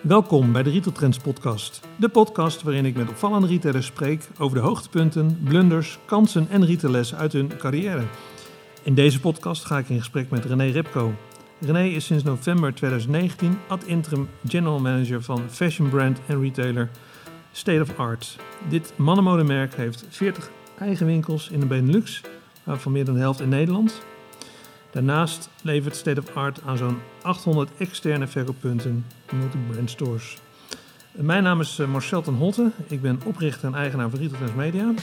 Welkom bij de Retail Trends podcast. De podcast waarin ik met opvallende retailers spreek over de hoogtepunten, blunders, kansen en retaillessen uit hun carrière. In deze podcast ga ik in gesprek met René Ripko. René is sinds november 2019 ad interim general manager van fashion brand en retailer State of Art. Dit mannenmodemerk heeft 40 eigen winkels in de Benelux, waarvan meer dan de helft in Nederland. Daarnaast levert State of Art aan zo'n 800 externe verkooppunten multi-brand stores. Mijn naam is eh, Marcel ten Holte. Ik ben oprichter en eigenaar van Retail Trends Media.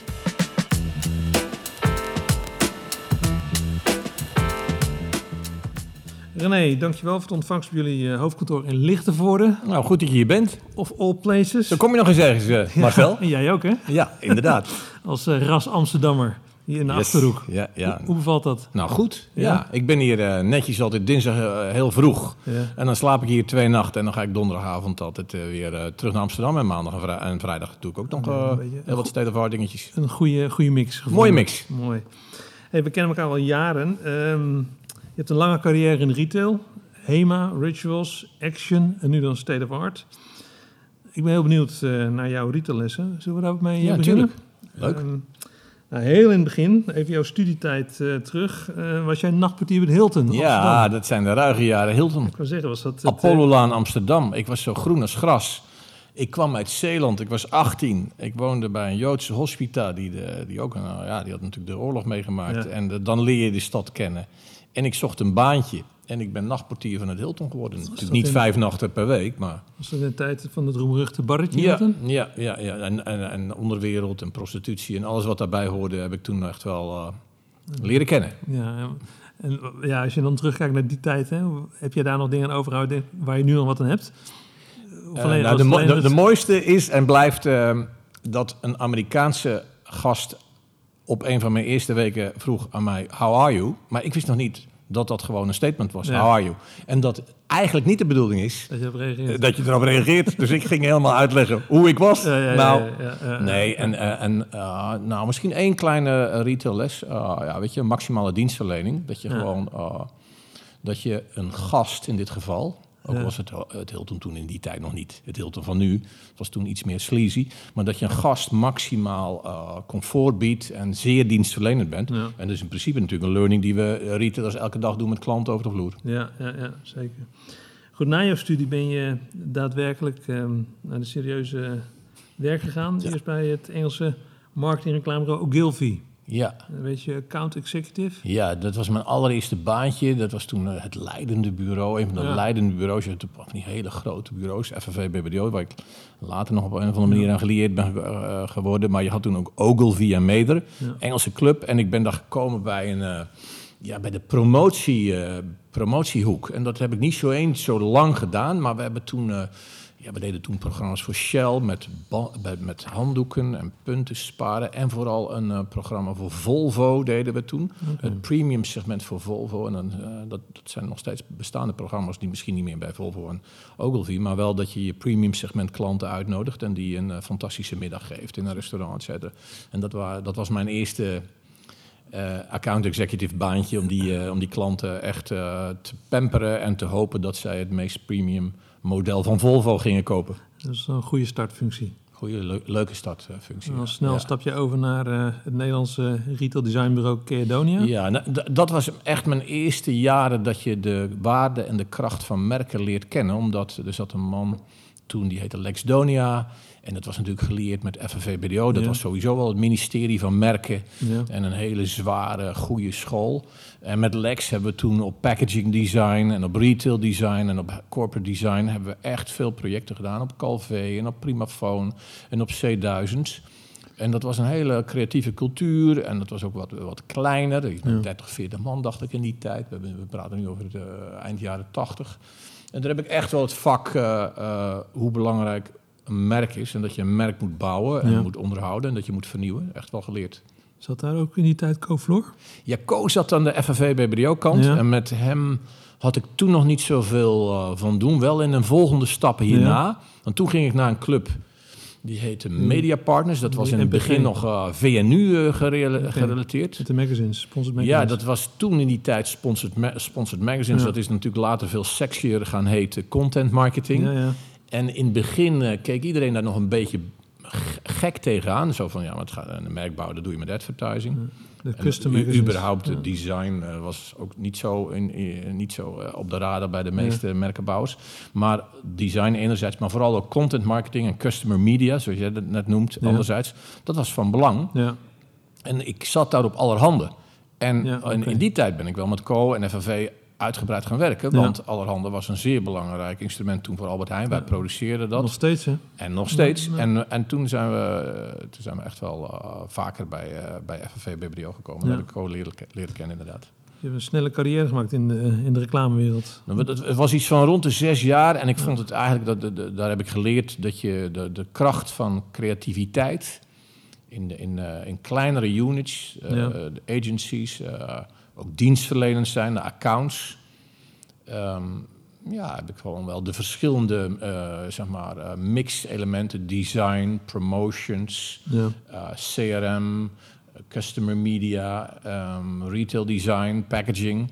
René, dankjewel voor het ontvangst op jullie eh, hoofdkantoor in Lichtenvoorde. Nou, goed dat je hier bent. Of all places. Dan kom je nog eens ergens, uh, Marcel. Ja, en jij ook, hè? Ja, inderdaad. Als uh, ras Amsterdammer. Hier in de Yes. Achterhoek. Ja, ja. Hoe, hoe bevalt dat? Nou, goed. Ja. Ja? ik ben hier eh, netjes altijd dinsdag eh, heel vroeg. Ja. En dan slaap ik hier twee nachten en dan ga ik donderdagavond altijd eh, weer terug naar Amsterdam. En maandag en, vrij- en vrijdag doe ik ook nog heel wat state of art dingetjes. Een goede, goede mix. Mooie mix. Mooi. Hey, we kennen elkaar al jaren. Ehm, je hebt een lange carrière in retail. HEMA, Rituals, Action en nu dan State of Art. Ik ben heel benieuwd naar jouw retaillessen. Zullen we daar mee Ja, beginnen? Leuk. Ehm, nou, heel in het begin, even jouw studietijd eh, terug. eh, was jij nachtportier bij Hilton? Ja, Amsterdam? dat zijn de ruige jaren. Hilton. Ik wil zeggen, was dat... Apollolaan Amsterdam. Ik was zo groen als gras. Ik kwam uit Zeeland, ik was 18. Ik woonde bij een Joodse hospita, die, de, die ook een, eh, ja, die had natuurlijk de oorlog meegemaakt. Ja. En de- dan leer je de stad kennen. En ik zocht een baantje. En ik ben nachtportier van het Hilton geworden. Natuurlijk niet vijf nachten per week, maar... was dat in de tijd van het roemruchte barretje? Ja, ja, ja, ja. En, en, en onderwereld en prostitutie en alles wat daarbij hoorde... heb ik toen echt wel eh, leren kennen. Ja, en ja, als je dan terugkijkt naar die tijd, hè, heb je daar nog dingen aan overhouden waar je nu al wat aan hebt? Nou, was de, mo- de, mooiste is en blijft eh, dat een Amerikaanse gast op een van mijn eerste weken vroeg aan mij: How are you? Maar ik wist nog niet dat dat gewoon een statement was. Ja. How are you? En dat eigenlijk niet de bedoeling is dat je op reageert. dat je erop reageert. dus ik ging helemaal uitleggen hoe ik was. Ja, ja, ja, nou, nee, en, eh, en eh, nou, misschien één kleine eh, retailles. Eh, ja, weet je, maximale dienstverlening. Dat je gewoon, dat je een gast in dit geval, ook Ja. was het, het Hilton toen in die tijd nog niet, het Hilton van nu, het was toen iets meer sleazy, maar dat je een gast maximaal eh, comfort biedt en zeer dienstverlenend bent. Ja. En dat is in principe natuurlijk een learning die we eh, retailers elke dag doen met klanten over de vloer. Ja, ja, ja, zeker. Goed, na jouw studie ben je daadwerkelijk ehm, naar de serieuze werk gegaan. Ja. Eerst bij het Engelse marketing- en reclamebureau Ogilvy. Ja, Een beetje account executive. Ja, dat was mijn allereerste baantje. Dat was toen eh, het leidende bureau, een van de Ja. leidende bureaus. Je van die hele grote bureaus, FNV, BBDO, waar ik later nog op een of andere manier aan gelieerd ben eh, geworden. Maar je had toen ook Ogilvy en Meder, Ja. Engelse club. En ik ben daar gekomen bij, een, eh, ja, bij de promotie, eh, promotiehoek. En dat heb ik niet zo eens zo lang gedaan, maar we hebben toen... ja, we deden toen programma's voor Shell met, met handdoeken en punten sparen. En vooral een eh, programma voor Volvo deden we toen. Het premium segment voor Volvo. En dan, eh, dat, dat zijn nog steeds bestaande programma's die misschien niet meer bij Volvo en Ogilvy. Maar wel dat je je premium segment klanten uitnodigt en die een eh, fantastische middag geeft in een restaurant, et cetera. En dat, wa- dat was mijn eerste account executive baantje om die, om die klanten echt te pamperen en te hopen dat zij het meest premium model van Volvo gingen kopen. Dat is een goede startfunctie. Goeie, leu- leuke startfunctie. En dan snel ja. stap je over naar eh, het Nederlandse retail designbureau Keadonia. Ja, nou, dat was echt mijn eerste jaren dat je de waarde en de kracht van merken leert kennen. Omdat er zat een man toen, die heette Lex Donia. En dat was natuurlijk geleerd met FNV-BDO. Dat Ja. was sowieso wel het ministerie van merken. Ja. En een hele zware, goede school. En met Lex hebben we toen op packaging design en op retail design en op corporate design hebben we echt veel projecten gedaan. Op Calvé en op Primaphone en op C1000. En dat was een hele creatieve cultuur en dat was ook wat, wat kleiner. Ik ben Ja. 30, 40 man dacht ik in die tijd. We praten nu over het eh, eind jaren 80. En daar heb ik echt wel het vak eh, eh, hoe belangrijk een merk is. En dat je een merk moet bouwen en Ja. moet onderhouden en dat je moet vernieuwen. Echt wel geleerd. Zat daar ook in die tijd CoFloor? Ja, Ko zat aan de FNV-BBDO-kant. Ja. En met hem had ik toen nog niet zoveel eh, van doen. Wel in een volgende stap hierna. Want toen ging ik naar een club. Die heette Media Partners. Dat was in het begin nog eh, VNU eh, gerela- gerelateerd. Met de magazines, sponsored magazines. Ja, dat was toen in die tijd sponsored, ma- sponsored magazines. Ja. Dat is natuurlijk later veel sexier gaan heten content marketing. Ja, ja. En in het begin eh, keek iedereen daar nog een beetje gek tegenaan. Zo van, ja, maar het gaat, een merk bouwen, dat doe je met advertising. De En custom u- magazines. überhaupt Ja. het design eh, was ook niet zo, in, in- niet zo eh, op de radar bij de meeste merkenbouwers. Maar design enerzijds, maar vooral ook content marketing en customer media, zoals jij dat net noemt, Ja. anderzijds. Dat was van belang. Ja, En ik zat daar op allerhande. En oké. in die tijd ben ik wel met Co en FNV uitgebreid gaan werken. Ja. Want allerhande was een zeer belangrijk instrument toen voor Albert Heijn. Wij produceerden dat. nog steeds hè. En nog steeds. Ja, ja. En, en toen, zijn we, eh, toen zijn we echt wel eh, vaker bij, eh, bij FNV BBDO gekomen. Dat heb ik Co leren, ke- leren kennen inderdaad. Je hebt een snelle carrière gemaakt in de, in de reclamewereld. Nou, Het was iets van rond de zes jaar. En ik vond het eigenlijk, dat, de- de- daar heb ik geleerd dat je de, de kracht van creativiteit in, in, in kleinere units, agencies, ook dienstverlenend zijn, de accounts. Ehm, ja, heb ik gewoon wel de verschillende eh, zeg maar, eh, mix-elementen, design, promotions, Ja. eh, CRM, customer media, ehm, retail design, packaging.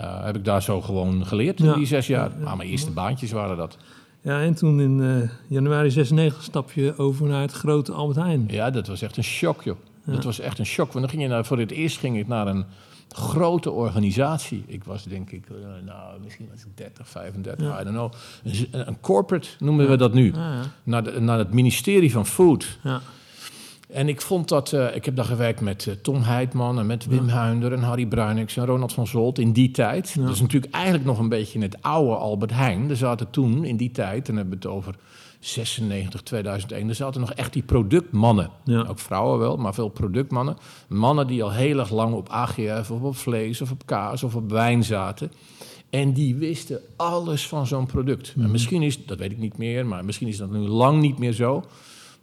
heb ik daar zo gewoon geleerd Ja. in die zes jaar. Ja, ja. Maar mijn eerste baantjes waren dat. ja, en toen in januari 96 stap je over naar het grote Albert Heijn. Ja, dat was echt een shock, joh. Dat was echt een shock. Want dan ging je naar, voor het eerst ging ik naar een grote organisatie. Ik was denk ik, eh, nou, misschien was ik 30, 35, Ja. I don't know. Een, een corporate noemen we dat nu. Ja. Naar, de, naar het ministerie van Food. Ja. En ik vond dat, eh, ik heb daar gewerkt met eh, Tom Heitman en met Wim Huinder en Harry Bruinix en Ronald van Zolt in die tijd. Dat is natuurlijk eigenlijk nog een beetje in het oude Albert Heijn. Er zaten toen in die tijd, en hebben we het over 96, 2001, er zaten nog echt die productmannen. Ja. Ook vrouwen wel, maar veel productmannen. Mannen die al heel erg lang op AGF of op vlees of op kaas of op wijn zaten. En die wisten alles van zo'n product. Mhm. En misschien is, dat weet ik niet meer, maar misschien is dat nu lang niet meer zo.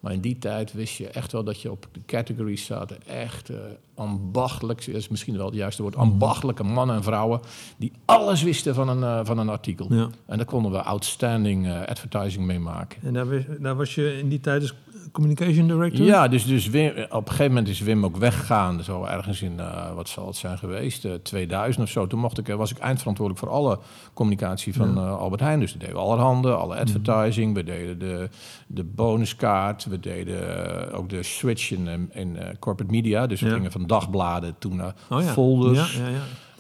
Maar in die tijd wist je echt wel dat je op de categories zaten. Echt eh, ambachtelijk, dat is misschien wel het juiste woord, ambachtelijke mannen en vrouwen. Die alles wisten van een, eh, van een artikel. Ja. En daar konden we outstanding eh, advertising mee maken. En daar, was- daar was je in die tijd dus communication director? Ja, dus, dus Wim, op een gegeven moment is Wim ook weggegaan. Zo ergens in, eh, wat zal het zijn geweest, eh, 2000 of zo. Toen mocht ik, eh, was ik eindverantwoordelijk voor alle communicatie van Ja. eh, Albert Heijn. Dus we deden allerhande, alle advertising. We deden de, de bonuskaart. We deden eh, ook de switch in, eh, in eh, corporate media. Dus we Ja. gingen van dagbladen toen naar Oh ja. folders. Ja, ja, ja.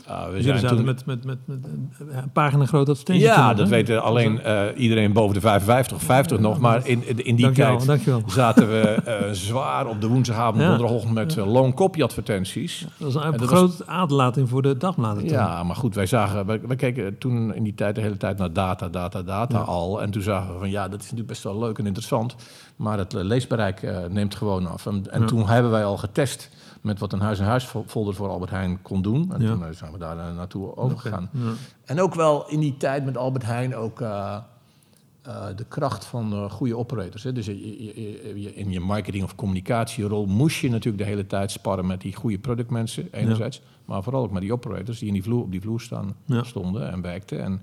Uh, we Jullie zijn zaten toen... met, met, met, met een pagina groot advertentie. Ja, dat hè? weet alleen eh, iedereen boven de 55 of 50 nog. Maar in, in, in die Dankjewel, tijd dankjewel. zaten we eh, zwaar op de woensdagavond, Ja. donderdagochtend met uh, loon copy advertenties. Dat was een En grote aderlating voor de dagbladen. Ja, maar goed, wij zagen, wij keken toen in die tijd de hele tijd naar data, data, data Ja. al. En toen zagen we van ja, dat is natuurlijk best wel leuk en interessant. Maar het eh, leesbereik eh, neemt gewoon af. En, en Ja. toen hebben wij al getest met wat een huis-en-huis folder voor Albert Heijn kon doen. En Ja. toen eh, zijn we daar eh, naartoe overgegaan. Ja. En ook wel in die tijd met Albert Heijn ook eh, eh, de kracht van eh, goede operators. Hè. Dus je, je- je- je- in je marketing- of communicatierol moest je natuurlijk de hele tijd sparren met die goede productmensen, enerzijds. Maar vooral ook met die operators die in die vloer, op die vloer staan, stonden en werkten. En,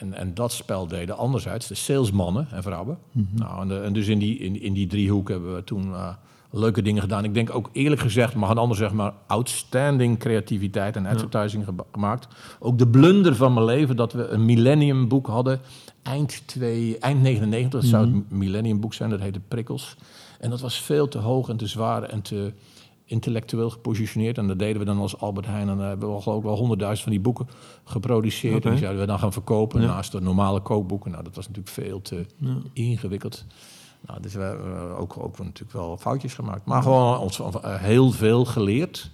en, en dat spel deden anderzijds de salesmannen en vrouwen. Mhm. nou, en, de- en dus in die, in, in die driehoek hebben we toen eh, leuke dingen gedaan. Ik denk ook eerlijk gezegd, maar een ander zeg maar, outstanding creativiteit en advertising gemaakt. Ook de blunder van mijn leven dat we een millennium boek hadden. Eind, twee, eind 99, dat zou Mhm. het millennium boek zijn, dat heette Prikkels. En dat was veel te hoog en te zwaar en te intellectueel gepositioneerd. En dat deden we dan als Albert Heijn. En hebben we geloof ik wel honderdduizend van die boeken geproduceerd. En die zouden we dan gaan verkopen Ja. naast de normale kookboeken. Nou, dat was natuurlijk veel te Ja. ingewikkeld. Nou, dus we hebben ook, ook natuurlijk wel foutjes gemaakt. Maar gewoon ons eh, heel veel geleerd.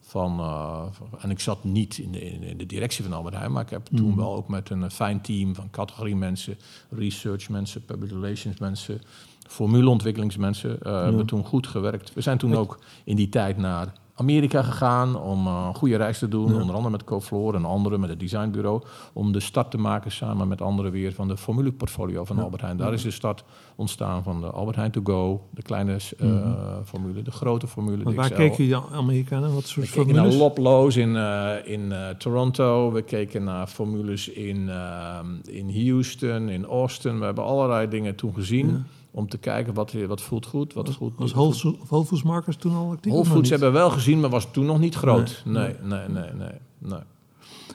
Van, eh, van- en ik zat niet in de, in de directie van Albert Heijn, maar ik heb toen Mhm. wel ook met een eh, fijn team van categorie mensen, research mensen, public relations mensen, formuleontwikkelingsmensen, eh, hebben toen goed gewerkt. We zijn toen ook in die tijd naar Amerika gegaan om eh, een goede reis te doen, Ja. onder andere met CoFloor en anderen met het designbureau, om de start te maken samen met anderen weer van de formuleportfolio van Ja. Albert Heijn. Daar is de start ontstaan van de Albert Heijn To Go, de kleine Mhm. formule, de grote formule, de waar keken je Amerikanen? Wat soort We keken naar formules? Loblaws in, eh, in Toronto. We keken naar formules in, in Houston, in Austin. We hebben allerlei dingen toen gezien. Ja. Om te kijken wat, wat voelt goed, wat goed Was niet Whole, Whole Foods Markers toen al actief? Whole Foods hebben we wel gezien, maar was toen nog niet groot. Nee, Nee, nee, nee, nee. nee,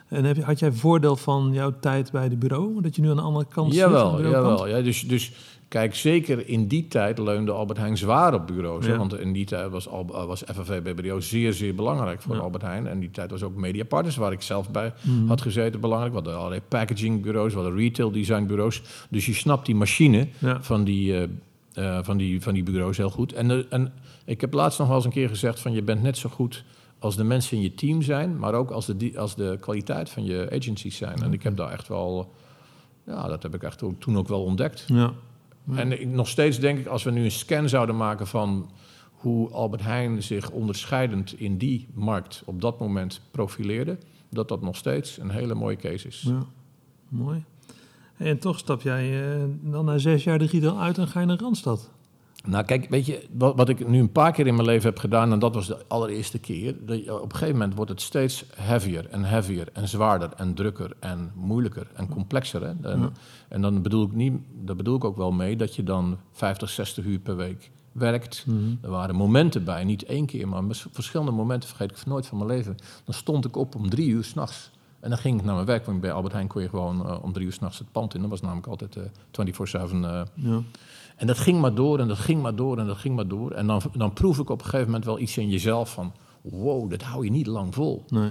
En heb je, had jij voordeel van jouw tijd bij de bureau? Dat je nu aan de andere kant zit? aan de Jawel, jawel. Ja, dus, dus kijk, zeker in die tijd leunde Albert Heijn zwaar op bureaus. Ja. Want in die tijd was, eh, was FNV BBDO zeer, zeer belangrijk voor Ja. Albert Heijn. En die tijd was ook Media Partners, waar ik zelf bij Mhm. had gezeten, belangrijk. We hadden allerlei packagingbureaus, we hadden retail designbureaus. Dus je snapt die machine Ja. van die, eh, eh, van die, van die bureaus heel goed. En, en ik heb laatst nog wel eens een keer gezegd van je bent net zo goed als de mensen in je team zijn, maar ook als de, als de kwaliteit van je agencies zijn. En ik heb daar echt wel, ja, dat heb ik echt ook, toen ook wel ontdekt. Ja. Ja. En ik, nog steeds denk ik, als we nu een scan zouden maken van hoe Albert Heijn zich onderscheidend in die markt op dat moment profileerde, dat dat nog steeds een hele mooie case is. Ja, mooi. En toch stap jij eh, dan na zes jaar de retail uit en ga je naar Randstad. Nou, kijk, weet je, wat, wat ik nu een paar keer in mijn leven heb gedaan, en dat was de allereerste keer, dat op een gegeven moment wordt het steeds heavier en heavier en zwaarder en drukker en moeilijker en complexer. Hè? En, Ja. en dan bedoel ik niet, daar bedoel ik ook wel mee dat je dan 50, 60 uur per week werkt. Er waren momenten bij, niet één keer, maar verschillende momenten, vergeet ik nooit van mijn leven. Dan stond ik op om drie uur s'nachts. En dan ging ik naar mijn werk, want bij Albert Heijn kon je gewoon eh, om drie uur s'nachts het pand in. Dat was namelijk altijd eh 24-7 eh, Ja. En dat ging maar door en dat ging maar door en dat ging maar door. En dan, dan proef ik op een gegeven moment wel iets in jezelf van... wow, dat hou je niet lang vol. Nee.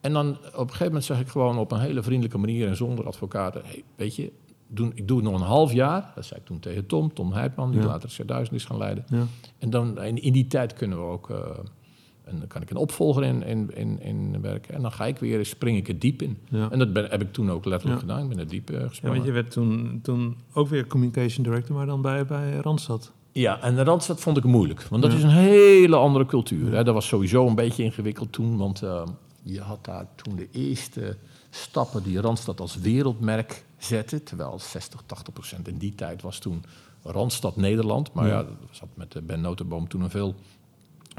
En dan op een gegeven moment zeg ik gewoon op een hele vriendelijke manier... en zonder advocaten, hey, weet je, doen, ik doe het nog een half jaar. Dat zei ik toen tegen Tom, Tom Heitman, die Ja. later C1000 is gaan leiden. Ja. En dan, in, in die tijd kunnen we ook... eh, en dan kan ik een opvolger in, in, in, in werken. En dan ga ik weer, spring ik er diep in. Ja. En dat ben, heb ik toen ook letterlijk Ja. gedaan. Ik ben er diep eh, Ja, gesprongen. want je werd toen, toen ook weer communication director, maar dan bij, bij Randstad. Ja, en de Randstad vond ik moeilijk. Want dat Ja. is een hele andere cultuur. Hè. Dat was sowieso een beetje ingewikkeld toen. Want eh, je had daar toen de eerste stappen die Randstad als wereldmerk zette. Terwijl 60, 80 procent in die tijd was toen Randstad Nederland. Maar ja, Ja. dat zat met eh, Ben Notenboom toen een veel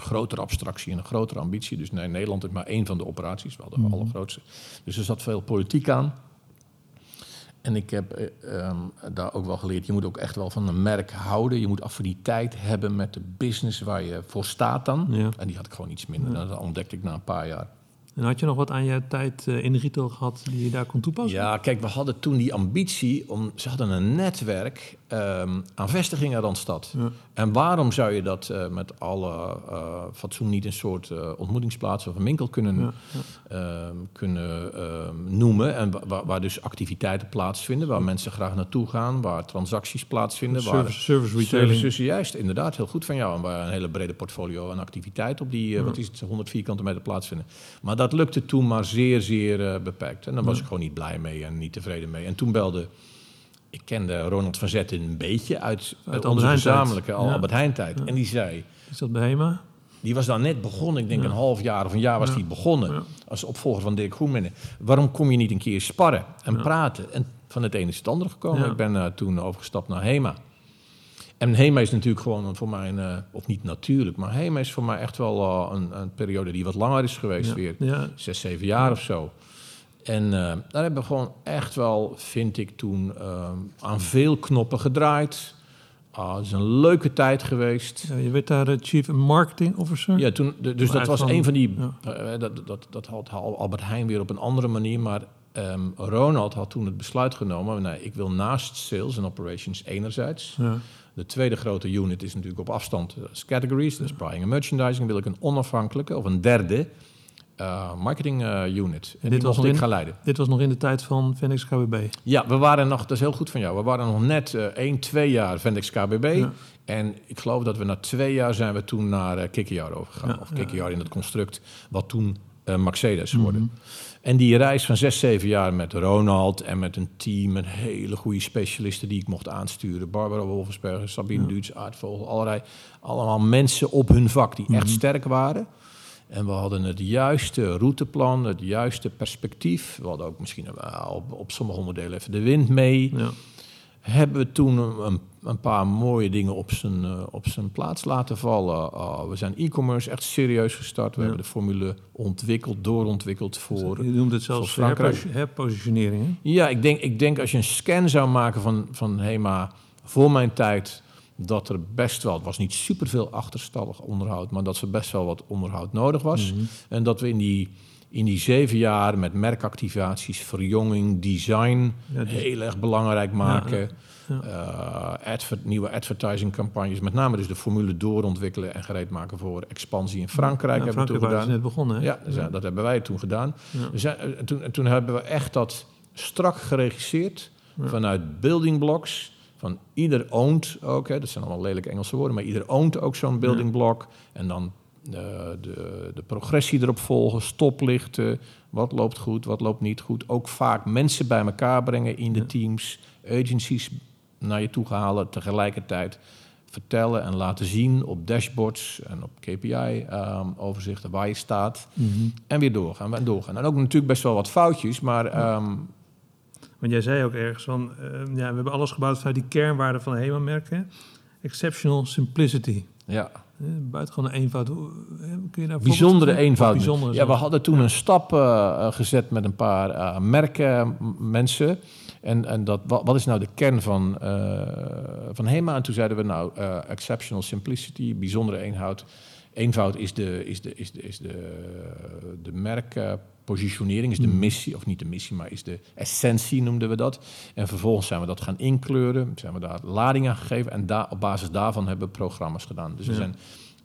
grotere abstractie en een grotere ambitie. Dus nee, Nederland is maar één van de operaties, wel de Mhm. allergrootste. Dus er zat veel politiek aan. En ik heb eh, ehm, daar ook wel geleerd, je moet ook echt wel van een merk houden. Je moet affiniteit hebben met de business waar je voor staat dan. Ja. En die had ik gewoon iets minder. Dat ontdekte ik na een paar jaar. En had je nog wat aan je tijd eh, in de retail gehad die je daar kon toepassen? Ja, kijk, we hadden toen die ambitie om. Ze hadden een netwerk ehm, aan vestigingen Randstad. Ja. En waarom zou je dat eh, met alle eh, fatsoen niet een soort eh, ontmoetingsplaats of een winkel kunnen, Ja, ehm, kunnen ehm, noemen? En wa- waar, waar dus activiteiten plaatsvinden, waar mensen graag naartoe gaan, waar transacties plaatsvinden. waar Service, service retailing. Services, juist, inderdaad, heel goed van jou. En waar een hele brede portfolio aan activiteit op die, wat is het, 100 vierkante meter plaatsvinden. Maar dat lukte toen maar zeer, zeer eh, beperkt. En daar was Ja. ik gewoon niet blij mee en niet tevreden mee. En toen belde, ik kende Ronald van Zetten een beetje uit, Uit onze gezamenlijke al Ja. Albert Heijn tijd. En die zei, Is dat bij HEMA? die was daar net begonnen, ik denk een half jaar of een jaar was die begonnen. Als opvolger van Dirk Groenminnen. Waarom kom je niet een keer sparren en praten? En van het ene is het andere gekomen. Ik ben eh, toen overgestapt naar HEMA. En HEMA is natuurlijk gewoon voor mij, een, eh, of niet natuurlijk, maar HEMA is voor mij echt wel eh, een, een periode die wat langer is geweest Ja. weer. Ja, Zes, zeven jaar of zo. En eh, daar hebben we gewoon echt wel, vind ik toen, aan veel knoppen gedraaid. Ah, het is een leuke tijd geweest. ja, je werd daar de Chief Marketing Officer. Ja, toen, de- dus dat was van- een van die. ja. dat, dat, dat had Al- Albert Heijn weer op een andere manier. Maar ehm, Ronald had toen het besluit genomen. Nee, ik wil naast sales en operations enerzijds. Ja. De tweede grote unit is natuurlijk op afstand. Dat is categories, is buying en merchandising. Wil ik een onafhankelijke of een derde eh, marketing eh, unit. En dit dit was nog ik in- gaan leiden. Dit was nog in de tijd van Phoenix KBB. Ja, we waren nog, dat is heel goed van jou. We waren nog net eh 1, 2 jaar Vendex KBB. Ja. En ik geloof dat we na twee jaar zijn we toen naar uh, Kikiar overgegaan. Ja, of ja. Kikiar in het construct, wat toen eh Mercedes geworden. Mhm. En die reis van zes, zeven jaar met Ronald en met een team, met hele goede specialisten die ik mocht aansturen. Barbara Wolfensberger, Sabine Ja. Duits, Aardvogel, allerlei, allemaal mensen op hun vak die echt Mhm. sterk waren. En we hadden het juiste routeplan, het juiste perspectief. We hadden ook misschien op, op sommige onderdelen even de wind mee. Ja. Hebben we toen een, een, een paar mooie dingen op zijn, eh, op zijn plaats laten vallen. Ah, we zijn e-commerce echt serieus gestart. We Ja. hebben de formule ontwikkeld, doorontwikkeld voor... Je noemt het zelfs herpos- herpositionering. Hè? Ja, ik denk, ik denk als je een scan zou maken van, van HEMA voor mijn tijd... dat er best wel, het was niet superveel achterstallig onderhoud... maar dat er best wel wat onderhoud nodig was. Mhm. En dat we in die, in die zeven jaar met merkactivaties, verjonging, design Ja, heel erg belangrijk maken. ja. Eh, adver- nieuwe advertising campagnes, met name dus de formule doorontwikkelen en gereed maken voor expansie in Frankrijk. Hebben we toen gedaan. net begonnen. Hè? Ja, dus ja, dat hebben wij toen gedaan. We zijn, eh, toen, toen hebben we echt dat strak geregisseerd vanuit building blocks. Van ieder owned ook, hè, dat zijn allemaal lelijke Engelse woorden, maar ieder owned ook zo'n building block. En dan eh, de, de progressie erop volgen, stoplichten, wat loopt goed, wat loopt niet goed. Ook vaak mensen bij elkaar brengen in de teams, agencies naar je toe halen, tegelijkertijd vertellen en laten zien op dashboards en op KPI-overzichten waar je staat. Mhm. En weer doorgaan en doorgaan. En ook natuurlijk best wel wat foutjes, maar ehm, Want jij zei ook ergens van, eh, ja, we hebben alles gebouwd vanuit die kernwaarden van de HEMA-merken. Exceptional simplicity. ja, Eh, Buitengewoon eenvoud. Kun je daar bijzondere eenvoud. Bijzondere ja, we hadden toen een stap eh, eh, gezet met een paar eh, merken mensen. En, en dat, wat, wat is nou de kern van, van HEMA? En toen zeiden we nou, exceptional simplicity, bijzondere eenvoud. Eenvoud is de, is de, is de, is de, de merkpositionering, is de Mhm. missie, of niet de missie, maar is de essentie noemden we dat. En vervolgens zijn we dat gaan inkleuren, zijn we daar lading aan gegeven en daar op basis daarvan hebben we programma's gedaan. Dus er Ja. zijn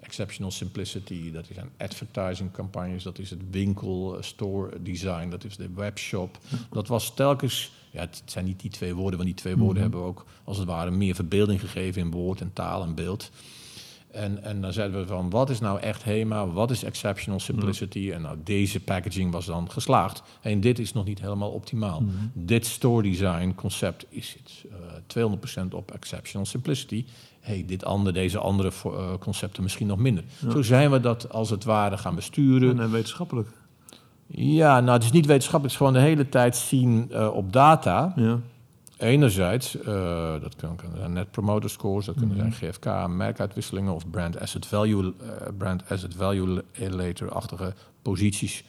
exceptional simplicity, dat zijn advertising campagnes, dat is het winkel, eh, store design, dat is de webshop. Dat was telkens, ja, het zijn niet die twee woorden, want die twee woorden Mhm. hebben we ook als het ware meer verbeelding gegeven in woord en taal en beeld. En, en dan zeiden we van, wat is nou echt HEMA, wat is exceptional simplicity? En nou, deze packaging was dan geslaagd. En dit is nog niet helemaal optimaal. Mhm. Dit store design concept is het, eh, 200% op exceptional simplicity. Hey, dit andere, deze andere eh, concepten misschien nog minder. Ja. Zo zijn we dat als het ware gaan besturen. En wetenschappelijk. Ja, nou, het is niet wetenschappelijk, het is gewoon de hele tijd zien eh, op data. Ja. Enerzijds, eh, dat kunnen, zijn net promoter scores, dat kunnen Mhm. zijn GFK, merkuitwisselingen of brand asset value, eh, brand asset value later-achtige posities.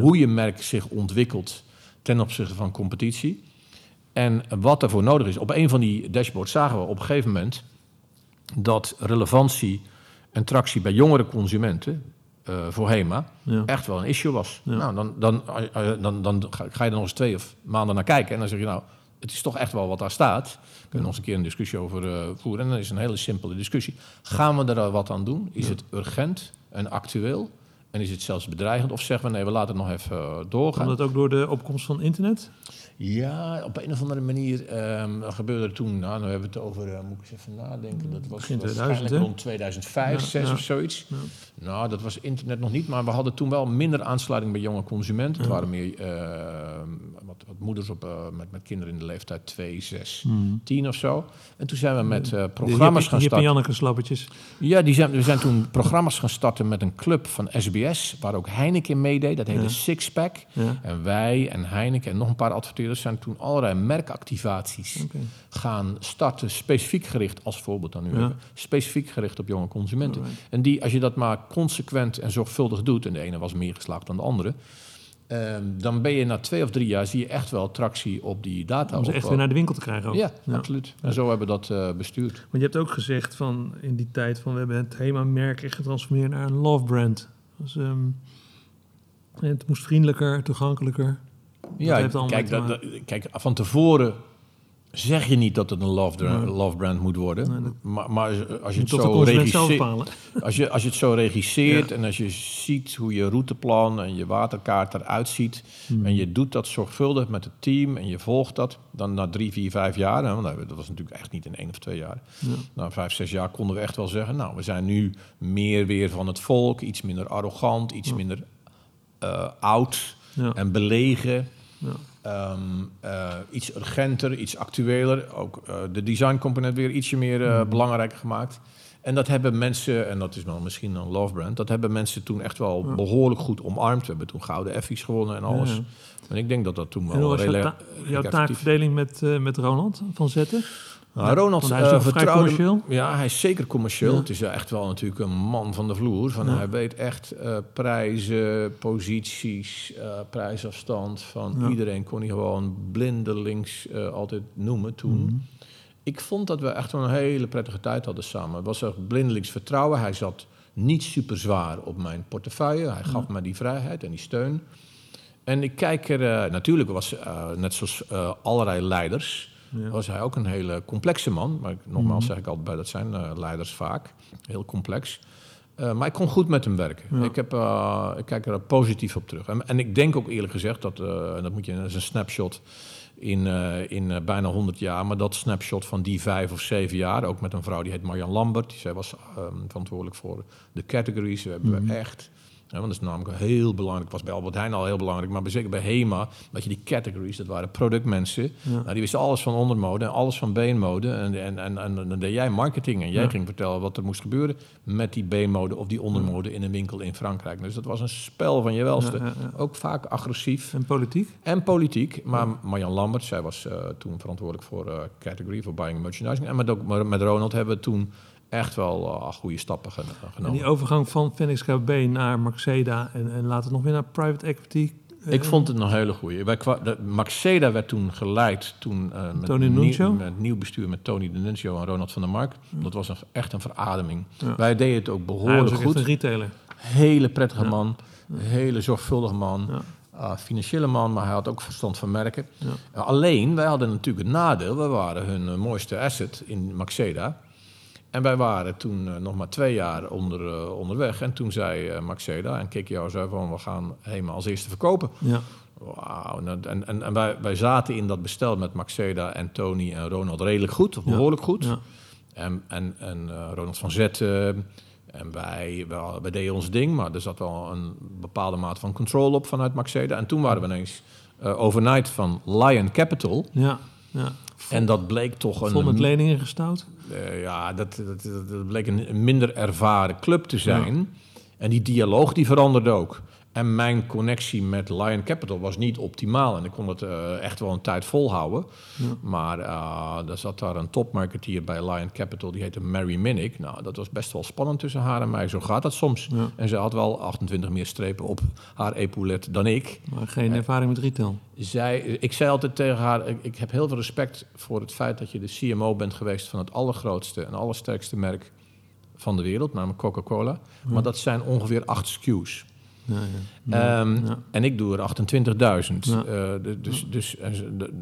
Hoe je merk zich ontwikkelt ten opzichte van competitie. En wat ervoor nodig is. Op een van die dashboards zagen we op een gegeven moment dat relevantie en tractie bij jongere consumenten eh, voor HEMA Ja. echt wel een issue was. Ja. Nou, dan, dan, dan, dan ga ga je er nog eens twee of maanden naar kijken en dan zeg je nou, het is toch echt wel wat daar staat. Kunnen we nog eens een keer een discussie over eh, voeren. En dan is een hele simpele discussie. Gaan we er wat aan doen? Is het urgent en actueel? En is het zelfs bedreigend? Of zeggen we nee, we laten het nog even eh, doorgaan? Kwam dat ook door de opkomst van internet? Ja, op een of andere manier ehm, gebeurde er toen, nou, dan hebben we het over, eh, moet ik eens even nadenken, dat was Begin 2000, waarschijnlijk rond 2005, Ja, 6 ja. of zoiets. Ja. Nou, dat was internet nog niet, maar we hadden toen wel minder aansluiting bij jonge consumenten. Het waren meer eh, wat, wat moeders op, eh, met, met kinderen in de leeftijd 2, 6, Hmm. 10 of zo. En toen zijn we met De programma's gaan Jip en starten. Janneke slappertjes. Ja, die zijn, we zijn toen programma's gaan starten met een club van SBS, waar ook Heineken in meedeed. Dat heette Ja. Sixpack. Ja. En wij en Heineken en nog een paar adverteerders zijn toen allerlei merkactivaties gaan starten, specifiek gericht, als voorbeeld dan nu Ja. even, specifiek gericht op jonge consumenten. Alright. En die, als je dat maar consequent en zorgvuldig doet, en de ene was meer geslaagd dan de andere, ehm, dan ben je na twee of drie jaar, zie je echt wel tractie op die data. Om ze echt weer naar de winkel te krijgen ook. Ja, Ja. absoluut. En zo hebben we dat eh, bestuurd. Want je hebt ook gezegd van in die tijd van we hebben het HEMA-merk echt getransformeerd naar een love brand. Dus, het moest vriendelijker, toegankelijker. Ja, kijk, dat- kijk, van tevoren zeg je niet dat het een love, Nee. love brand moet worden. Nee, maar, maar als je het zo regisseert, als je, als je het zo regisseert Ja. en als je ziet hoe je routeplan en je waterkaart eruit ziet Hmm. en je doet dat zorgvuldig met het team en je volgt dat, dan na drie, vier, vijf jaar, hè, want dat was natuurlijk echt niet in één of twee jaar, Ja. na vijf, zes jaar konden we echt wel zeggen, nou, we zijn nu meer weer van het volk, iets minder arrogant, iets Ja. minder eh, oud en belegen. Ja. Ehm, eh, iets urgenter, iets actueler. Ook eh, de designcomponent weer ietsje meer Mhm. belangrijker gemaakt. En dat hebben mensen, en dat is wel misschien een love brand, dat hebben mensen toen echt wel Ja. behoorlijk goed omarmd. We hebben toen gouden effies gewonnen en alles. Ja. En ik denk dat dat toen En hoe wel was jouw, ta- taakverdeling met, met Ronald van Zetten? Nou, Ronald hij is eh, vertrouwde- commercieel? Ja, hij is zeker commercieel. Ja. Het is echt wel natuurlijk een man van de vloer. Van, Ja. Hij weet echt eh, prijzen, posities, eh, prijsafstand. Van Ja. iedereen kon hij gewoon blindelings eh, altijd noemen toen. Mhm. Ik vond dat we echt een hele prettige tijd hadden samen. Het was echt blindelings vertrouwen. Hij zat niet super zwaar op mijn portefeuille. Hij gaf mij die vrijheid en die steun. En ik kijk er, eh, natuurlijk was, eh, net zoals eh, allerlei leiders, Ja. was hij ook een hele complexe man. Maar nogmaals Mhm. zeg ik altijd bij, dat zijn eh, leiders vaak. Heel complex. Eh, maar ik kon goed met hem werken. Ja. Ik, heb, eh, ik kijk er positief op terug. En, en ik denk ook eerlijk gezegd dat, en dat moet je, dat is een snapshot in, in bijna 100 jaar, maar dat snapshot van die vijf of zeven jaar, ook met een vrouw die heet Marjan Lambert, zij was ehm, verantwoordelijk voor de categories, we hebben Mhm. echt. Ja, want dat is namelijk heel belangrijk. was bij Albert Heijn al heel belangrijk, maar zeker bij HEMA, dat je die categories, dat waren productmensen, nou, die wisten alles van ondermode en alles van beenmode. En, en, en, en dan deed jij marketing en jij ging vertellen wat er moest gebeuren met die beenmode of die ondermode in een winkel in Frankrijk. Dus dat was een spel van je welste. Ook vaak agressief En politiek? en politiek. Maar Marjan Lambert, zij was eh, toen verantwoordelijk voor eh category, voor buying merchandising. En met, ook, met Ronald hebben we toen echt wel eh, goede stappen gen- En genomen. die overgang van Phoenix KB naar Maxeda en, en later nog weer naar private equity. eh, Ik vond het een hele goeie. Wij kwa- de, Maxeda werd toen geleid toen, eh, met, Tony nieuw- met nieuw bestuur met Tony de Nuncio en Ronald van der Mark. Dat was een, echt een verademing. Ja. Wij deden het ook hij behoorlijk goed. een retailer. Hele prettige Ja. man. Hele zorgvuldige man. Financiële man, maar hij had ook verstand van merken. Uh, alleen, wij hadden natuurlijk het nadeel. We waren hun mooiste asset in Maxeda. En wij waren toen eh, nog maar twee jaar onder, eh, onderweg. En toen zei eh, Maxeda en Kikio zei van... we gaan helemaal als eerste verkopen. Ja. Wauw. En, en, en, en wij, wij zaten in dat bestel met Maxeda en Tony en Ronald redelijk goed. Of Ja. behoorlijk goed. Ja. En, en, en Ronald van Zetten. En wij, wij, wij deden ons ding, maar er zat wel een bepaalde mate van controle op vanuit Maxeda. En toen waren we ineens overnight van Lion Capital. Ja. ja. En dat bleek toch een. Vol met leningen gestout. eh, ja, dat, dat, bleek een, een minder ervaren club te zijn. En die dialoog die veranderde ook. En mijn connectie met Lion Capital was niet optimaal. En ik kon het eh, echt wel een tijd volhouden. Ja. Maar uh, er zat daar een topmarketeer bij Lion Capital, die heette Mary Minnick. Nou, dat was best wel spannend tussen haar en mij. Zo gaat dat soms. Ja. En ze had wel 28 meer strepen op haar epaulet dan ik. Maar geen ervaring met retail. Zij, ik zei altijd tegen haar, ik, ik heb heel veel respect voor het feit dat je de CMO bent geweest van het allergrootste en allersterkste merk van de wereld, namelijk Coca-Cola. Maar dat zijn ongeveer acht SKU's. Ja, ja. Ehm, ja. En ik doe er 28.000. Ja. Eh, dus, dus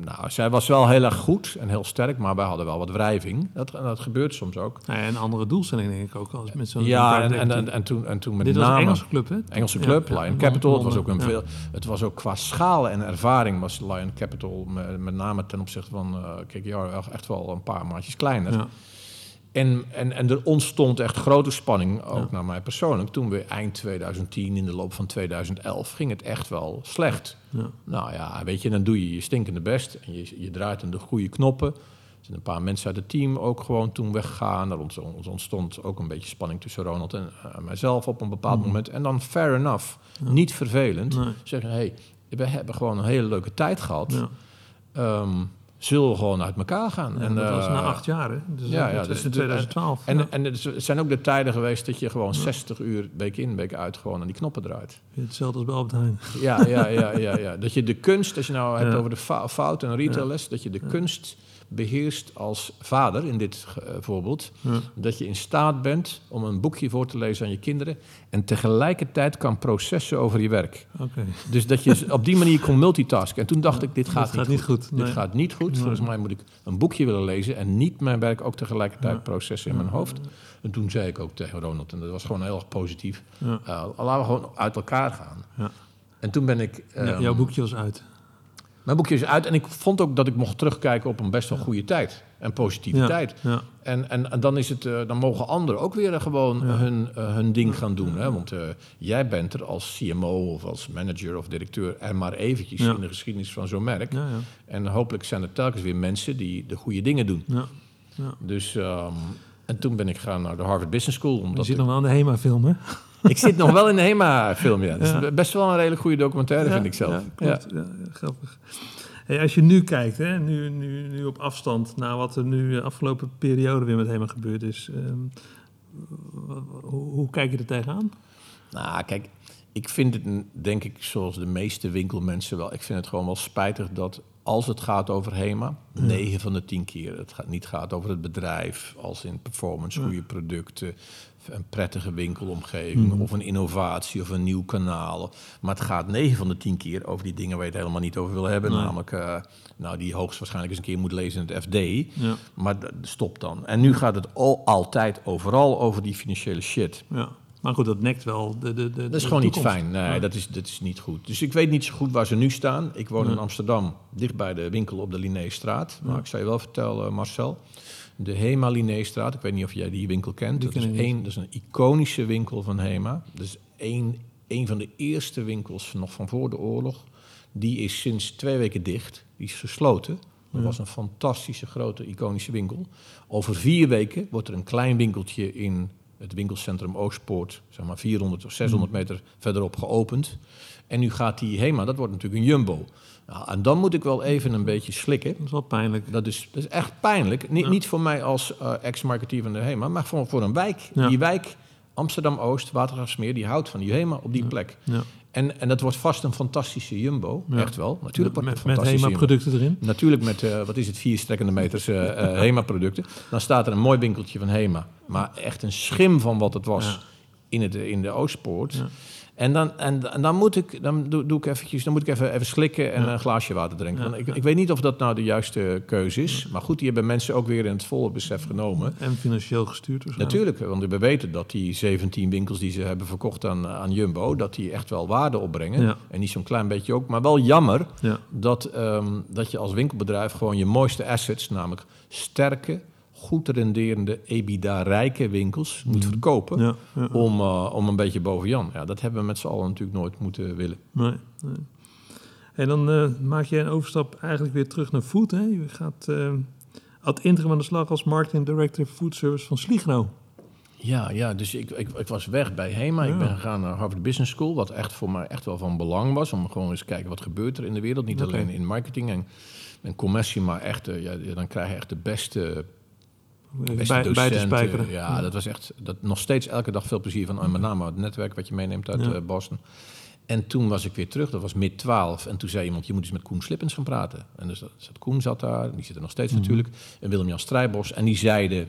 nou, zij was wel heel erg goed en heel sterk, maar wij hadden wel wat wrijving. Dat, dat gebeurt soms ook. Ja, en andere doelstelling denk ik ook als met zo'n ja, en, en, en, en toen, en toen met Dit name... Engelse club, hè? Engelse club, Lion Capital. Het was ook een veel. Het was ook qua schaal en ervaring was Lion Capital met, met name ten opzichte van uh, KKR echt wel een paar maatjes kleiner. En, en, en er ontstond echt grote spanning, ook Ja. naar mij persoonlijk. Toen we eind 2010, in de loop van 2011, ging het echt wel slecht. Ja. Nou ja, weet je, dan doe je je stinkende best en je, je draait aan de goede knoppen. Er zijn een paar mensen uit het team ook gewoon toen weggegaan. Er ontstond, ook een beetje spanning tussen Ronald en mijzelf op een bepaald Mhm. moment. En dan fair enough, niet vervelend, Nee. zeggen: hé, hey, we hebben gewoon een hele leuke tijd gehad. Ja. Zullen we gewoon uit elkaar gaan? Ja, dat was eh, na acht jaar, hè? Dus ja, ja, ja, ja, dus in de- 2012. en, en het zijn ook de tijden geweest dat je gewoon 60 uur week in, week uit gewoon aan die knoppen draait. Hetzelfde als bij Albert Heijn. Ja, ja, ja, ja, ja. Dat je de kunst, als je nou hebt over de fou- fout en retailles, dat je de kunst beheerst als vader in dit eh, voorbeeld. Ja. Dat je in staat bent om een boekje voor te lezen aan je kinderen en tegelijkertijd kan processen over je werk. Oké. Dus dat je op die manier kon multitasken. En toen dacht ik, dit gaat, Dit gaat niet goed, Dit nee. gaat niet goed. Volgens mij moet ik een boekje willen lezen en niet mijn werk ook tegelijkertijd processen in mijn hoofd. En toen zei ik ook tegen Ronald, en dat was gewoon heel erg positief, eh, laten we gewoon uit elkaar gaan. Ja. En toen ben ik... Ehm, jouw boekje was uit. Mijn boekje is uit en ik vond ook dat ik mocht terugkijken op een best wel goede tijd. En positiviteit. Ja. En, en, en dan, is het, eh, dan mogen anderen ook weer gewoon Ja. hun, eh, hun ding gaan doen. Hè? Want eh, jij bent er als CMO of als manager of directeur er maar eventjes in de geschiedenis van zo'n merk. En hopelijk zijn er telkens weer mensen die de goede dingen doen. ja. ja. Dus, ehm, en toen ben ik gaan naar de Harvard Business School. Je Omdat zit ik, nog wel aan de HEMA-film, hè? Ik zit nog wel in de HEMA-film, ja. Dat is Ja. best wel een redelijk goede documentaire, vind ik zelf. Ja, klopt. Ja. ja, grappig. Hey, als je nu kijkt, hè, nu, nu, nu op afstand naar wat er nu de afgelopen periode weer met HEMA gebeurd is, ehm, hoe, hoe kijk je er tegenaan? Nou, kijk, ik vind het, denk ik, zoals de meeste winkelmensen wel... ik vind het gewoon wel spijtig dat als het gaat over HEMA. 9 van de 10 keer het gaat, niet gaat over het bedrijf, als in performance, goede producten, een prettige winkelomgeving Mhm. of een innovatie of een nieuw kanaal. Maar het gaat 9 van de 10 keer over die dingen waar je het helemaal niet over wil hebben. Nee. Namelijk, eh, nou, die hoogstwaarschijnlijk eens een keer moet lezen in het FD. Ja, Maar stop dan. En nu gaat het al, altijd overal over die financiële shit. ja. Maar goed, dat nekt wel de, de, de Dat is gewoon niet fijn. Nee, Ja. dat, is, dat is niet goed. Dus ik weet niet zo goed waar ze nu staan. Ik woon in. Amsterdam, dicht bij de winkel op de Linnéestraat. Maar ik zou je wel vertellen, Marcel. De Hema Linnéestraat, ik weet niet of jij die winkel kent. Die Dat is, één, dat is een iconische winkel van Hema. Dat is één, één van de eerste winkels nog van voor de oorlog. Die is sinds twee weken dicht. Die is gesloten. Dat was een fantastische grote iconische winkel. Over vier weken wordt er een klein winkeltje in het winkelcentrum Oostpoort, zeg maar 400 of 600 Hmm. meter verderop geopend. En nu gaat die HEMA, dat wordt natuurlijk een jumbo. Nou, en dan moet ik wel even een beetje slikken. Dat is wel pijnlijk. Dat is, dat is echt pijnlijk. Niet, Ja. niet voor mij als eh, ex-marketeer van de HEMA, maar voor, voor een wijk. Ja. Die wijk, Amsterdam-Oost, Watergraafsmeer, die houdt van die HEMA op die Ja. plek. Ja. En, en dat wordt vast een fantastische jumbo. Echt wel. Natuurlijk met, met. HEMA-producten erin. Natuurlijk met, eh, wat is het, vier strekkende meters eh, eh, HEMA-producten. Dan staat er een mooi winkeltje van HEMA. Maar echt een schim van wat het was in, het, in de Oostpoort. En, dan, en, en dan, moet ik, dan, doe, doe ik eventjes, dan moet ik even, even slikken en Ja. een glaasje water drinken. Ja, Want ik, ik weet niet of dat nou de juiste keuze is. Maar goed, die hebben mensen ook weer in het volle besef genomen. En financieel gestuurd waarschijnlijk. Natuurlijk, want we weten dat die 17 winkels die ze hebben verkocht aan, aan Jumbo... dat die echt wel waarde opbrengen. En niet zo'n klein beetje ook. Maar wel jammer Ja. dat, ehm, dat je als winkelbedrijf gewoon je mooiste assets, namelijk sterke, goed renderende, EBITDA-rijke winkels, moet verkopen. Ja. ja. Om, eh, om een beetje boven Jan. Ja, dat hebben we met z'n allen natuurlijk nooit moeten willen. Nee, nee. En dan eh, maak je een overstap eigenlijk weer terug naar food. Hè? Je gaat eh ad interim aan de slag als marketing director food service van Sligno. Ja, ja dus ik, ik, ik was weg bij HEMA. Ja. Ik ben gegaan naar Harvard Business School, wat echt voor mij echt wel van belang was. Om gewoon eens te kijken wat gebeurt er in de wereld. Niet alleen in marketing en, en commercie, maar echt, ja, dan krijg je echt de Beste bij, bij te spijkeren. Ja, dat was echt dat, nog steeds elke dag veel plezier van. En met name het netwerk wat je meeneemt uit Ja. eh, Boston. En toen was ik weer terug, dat was mid 12. En toen zei iemand, je moet eens met Koen Slippens gaan praten. En dus dat, Koen zat daar, die zit er nog steeds Mhm. natuurlijk. En Willem-Jan Strijbos. En die zeiden,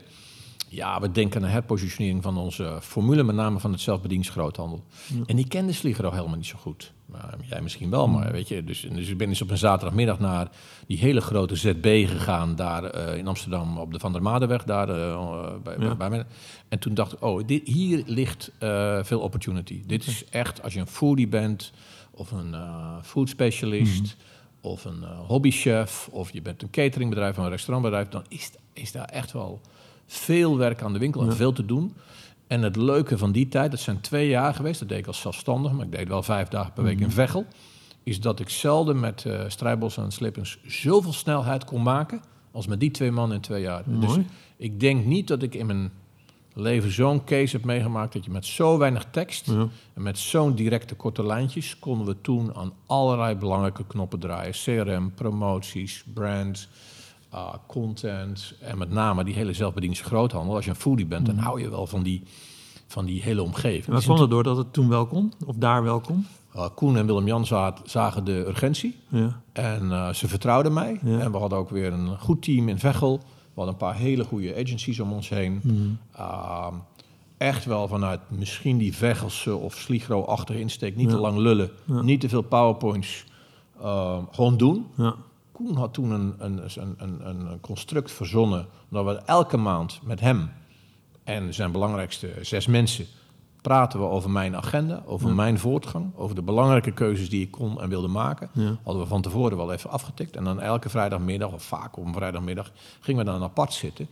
ja, we denken aan herpositionering van onze formule. Met name van het zelfbediensgroothandel. Ja. En die kende Sligero helemaal niet zo goed. Maar jij misschien wel, maar weet je. Dus, dus ik ben eens op een zaterdagmiddag naar die hele grote ZB gegaan. Daar eh, in Amsterdam op de Van der Madenweg. Daar, eh, bij, Ja. bij mij. En toen dacht ik, oh, dit, hier ligt eh, veel opportunity. Dit is echt, als je een foodie bent, of een eh food specialist, of een eh, hobbychef, of je bent een cateringbedrijf of een restaurantbedrijf, dan is, is daar echt wel veel werk aan de winkel en Ja. veel te doen. En het leuke van die tijd, dat zijn twee jaar geweest, dat deed ik als zelfstandig, maar ik deed wel vijf dagen per week in Veghel, is dat ik zelden met Strijbos en Slippens zoveel snelheid kon maken als met die twee mannen in twee jaar. Dus ik denk niet dat ik in mijn leven zo'n case heb meegemaakt dat je met zo weinig tekst Ja. en met zo'n directe korte lijntjes konden we toen aan allerlei belangrijke knoppen draaien. CRM, promoties, brand, ah, content en met name die hele zelfbedienste groothandel. Als je een foodie bent, dan hou je wel van die, van die hele omgeving. En dat kwam er door dat het toen wel kon? Of daar wel kon? Uh, Koen en Willem-Jan za- zagen de urgentie Ja. en eh, ze vertrouwden mij. Ja. En we hadden ook weer een goed team in Veghel. We hadden een paar hele goede agencies om ons heen. Mhm. Ah, echt wel vanuit misschien die Vechelse of Sligro-achtige insteek. Niet Ja. te lang lullen, niet te veel powerpoints. Uh, gewoon doen. Koen had toen een, een, een, een, construct verzonnen... dat we elke maand met hem en zijn belangrijkste zes mensen... praten we over mijn agenda, over Ja. mijn voortgang... over de belangrijke keuzes die ik kon en wilde maken. Ja. Hadden we van tevoren wel even afgetikt. En dan elke vrijdagmiddag, of vaak op een vrijdagmiddag... gingen we dan apart zitten.